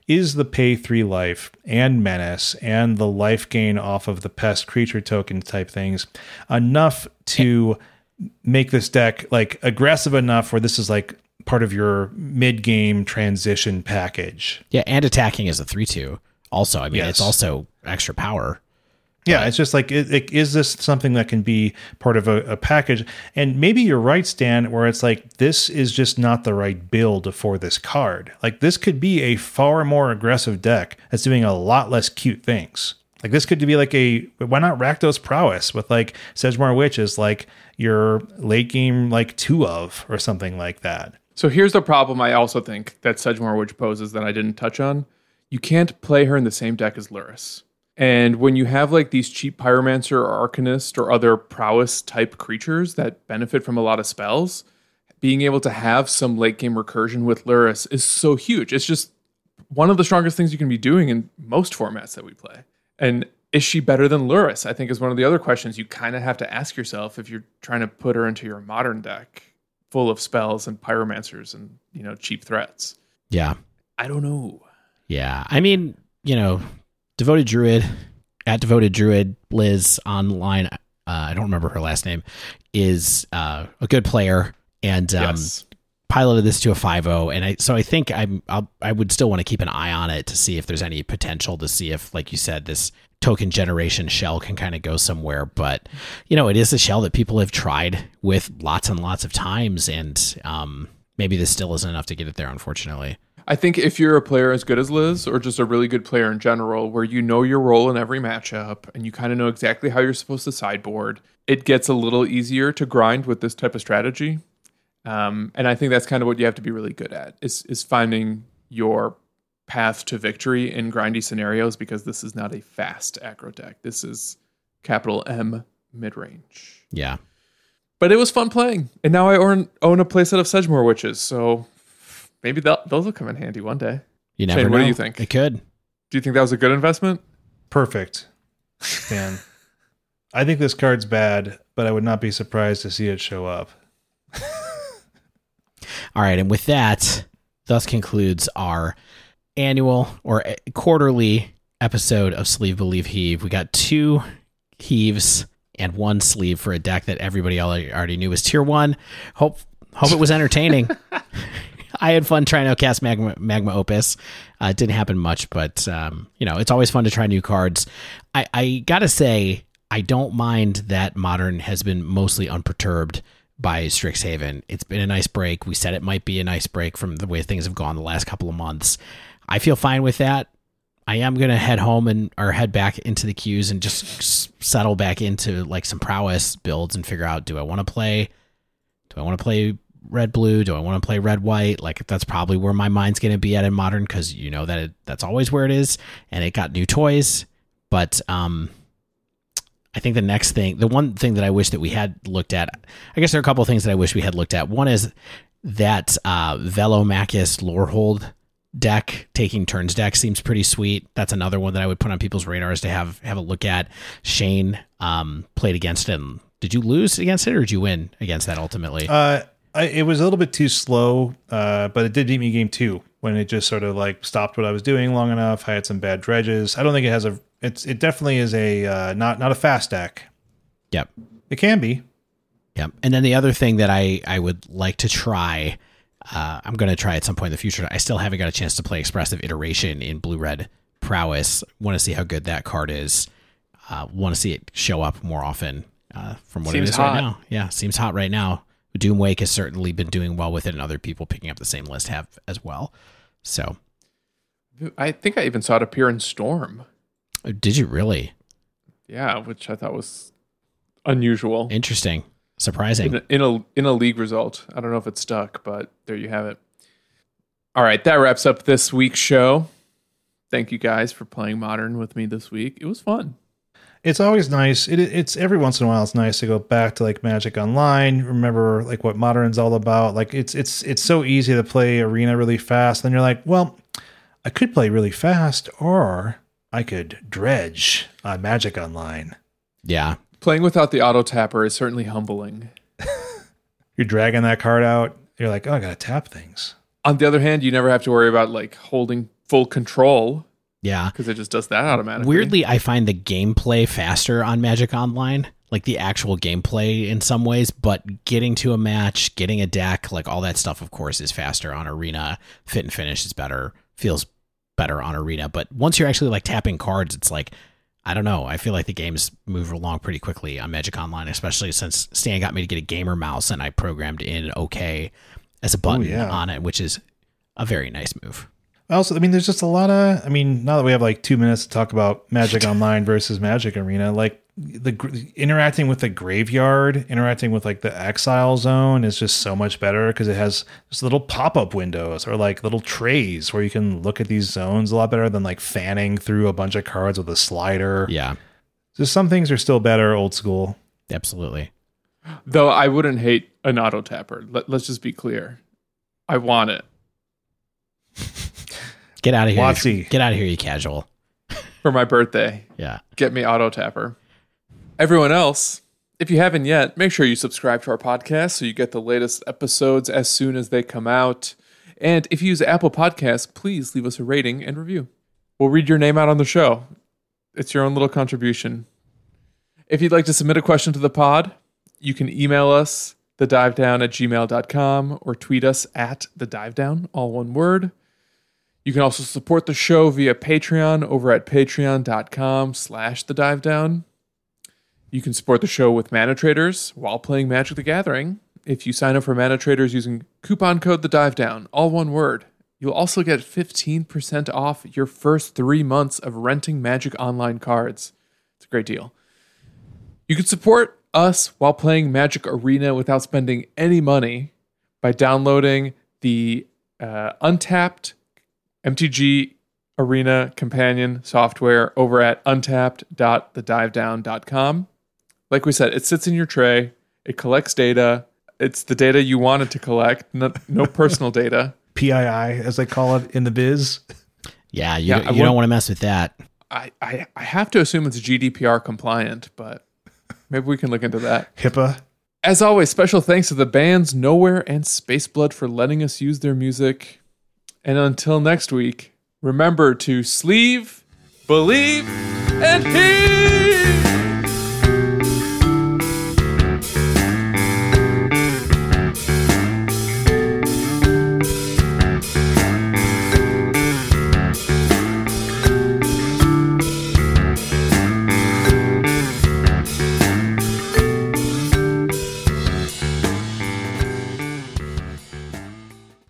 is the pay three life and menace and the life gain off of the pest creature token type things enough to make this deck like aggressive enough where this is like part of your mid game transition package. Yeah, and attacking is a 3 2. Also, I mean, Yes. it's also extra power. Yeah, it's just like, it, it, is this something that can be part of a, a package? And maybe you're right, Stan, where it's like, this is just not the right build for this card. Like, this could be a far more aggressive deck that's doing a lot less cute things. Like, this could be like a, why not Rakdos Prowess with like Sedgemoor Witch is like your late game, like two of or something like that. So here's the problem I also think that Sedgemoor Witch poses that I didn't touch on. You can't play her in the same deck as Lurrus. And when you have like these cheap pyromancer or arcanist or other prowess type creatures that benefit from a lot of spells, being able to have some late game recursion with Lurrus is so huge. It's just one of the strongest things you can be doing in most formats that we play. And is she better than Lurrus? I think is one of the other questions you kind of have to ask yourself if you're trying to put her into your modern deck full of spells and pyromancers and, you know, cheap threats. Yeah. I don't know. Yeah. I mean, you know, Devoted Druid at Devoted Druid, Liz online, uh, I don't remember her last name, is uh, a good player and um, yes. piloted this to a 5-0 and I so I think I'm I'll, I would still want to keep an eye on it to see if there's any potential to see if like you said this token generation shell can kind of go somewhere. But you know it is a shell that people have tried with lots and lots of times and um maybe this still isn't enough to get it there unfortunately I think if you're a player as good as Liz, or just a really good player in general, where you know your role in every matchup and you kind of know exactly how you're supposed to sideboard, it gets a little easier to grind with this type of strategy. Um, and I think that's kind of what you have to be really good at is is finding your path to victory in grindy scenarios because this is not a fast aggro deck. This is capital M mid range. yeah But it was fun playing, and now I own own a playset of Sedgemoor Witches, so maybe that, those will come in handy one day. you never Shane, know what do you think? it could Do you think that was a good investment? Perfect, Stan. I think this card's bad, but I would not be surprised to see it show up. All right, and with that, thus concludes our annual or quarterly episode of Sleeve Believe Heave. We got two heaves and one sleeve for a deck that everybody already already knew was tier one. Hope hope it was entertaining. I had fun trying to cast Magma, Magma Opus. Uh, it didn't happen much, but um, you know it's always fun to try new cards. I, I gotta say, I don't mind that Modern has been mostly unperturbed by Strixhaven. It's been a nice break. We said it might be a nice break from the way things have gone the last couple of months. I feel fine with that. I am gonna head home and or head back into the queues and just settle back into like some prowess builds and figure out do I want to play do I want to play red blue do I want to play red white? Like that's probably where my mind's going to be at in modern cuz you know that it, that's always where it is and it got new toys. But um I think the next thing the one thing that I wish that we had looked at I guess there are a couple of things that I wish we had looked at. One is that uh Velomachus Lorehold deck taking turns deck seems pretty sweet. That's another one that i would put on people's radars to have have a look at. Shane um played against it and did you lose against it or did you win against that ultimately? Uh, I, it was a little bit too slow, uh, but it did beat me game two when it just sort of like stopped what I was doing long enough. I had some bad dredges. I don't think it has a. It's it definitely is a uh, not not a fast deck. yep It can be. yep and then the other thing that i i would like to try uh, I'm going to try at some point in the future. I still haven't got a chance to play Expressive Iteration in Blue Red Prowess. Want to see how good that card is. Uh, Want to see it show up more often uh, from what Seems it is hot. right now. Yeah, seems hot right now. Doom Wake has certainly been doing well with it, and other people picking up the same list have as well. So, I think I even saw it appear in Storm. Oh, did you really? Yeah, which I thought was unusual Interesting, surprising. in a, in a in a league result. I don't know if it stuck, but there you have it. All right, that wraps up this week's show. Thank you guys for playing Modern with me this week. It was fun. It's always nice. It, it's every once in a while. It's nice to go back to like Magic Online. Remember like what Modern's all about. Like it's it's it's so easy to play Arena really fast. Then you're like, well, I could play really fast, or I could dredge on Magic Online. Yeah, Playing without the auto tapper is certainly humbling. You're dragging that card out. You're like, oh, I gotta tap things. On the other hand, you never have to worry about like holding full control yeah. because it just does that automatically. Weirdly, I find the gameplay faster on Magic Online, like the actual gameplay in some ways, but getting to a match, getting a deck, like all that stuff, of course, is faster on Arena. Fit and finish is better, feels better on Arena. But once you're actually like tapping cards, it's like, I don't know. I feel like the games move along pretty quickly on Magic Online, especially since Stan got me to get a gamer mouse and I programmed in OK as a oh, button yeah. on it, which is a very nice move. Also, I mean, there's just a lot of. I mean, now that we have like two minutes to talk about Magic Online versus Magic Arena, like the interacting with the graveyard, interacting with like the Exile Zone is just so much better because it has just little pop up windows or like little trays where you can look at these zones a lot better than like fanning through a bunch of cards with a slider. Yeah, Just some things are still better old school. absolutely. Though I wouldn't hate an auto tapper. Let, let's just be clear. I want it Get out of here. Watsy. Get out of here, you casual. for my birthday. Yeah. Get me auto tapper. Everyone else, if you haven't yet, make sure you subscribe to our podcast so you get the latest episodes as soon as they come out. And if you use Apple Podcasts, please leave us a rating and review. We'll read your name out on the show. It's your own little contribution. If you'd like to submit a question to the pod, you can email us thedivedown at gmail.com or tweet us at the dive down, all one word. You can also support the show via Patreon over at patreon.com slash the dive down. You can support the show with Mana Traders while playing Magic the Gathering. If you sign up for Mana Traders using coupon code the dive down, all one word, you'll also get 15% off your first three months of renting Magic Online cards. It's a great deal. You can support us while playing Magic Arena without spending any money by downloading the uh, Untapped MTG Arena companion software over at untapped.thedivedown.com. Like we said, it sits in your tray, it collects data. It's the data you want it to collect, no, no personal data. PII, as they call it in the biz. Yeah, you, Yeah, don't- you don't want- want to mess with that. I, I, I have to assume it's GDPR compliant, but maybe we can look into that. HIPAA. As always, special thanks to the bands Nowhere and Spaceblood for letting us use their music. And until next week, remember to sleeve, believe, and heal!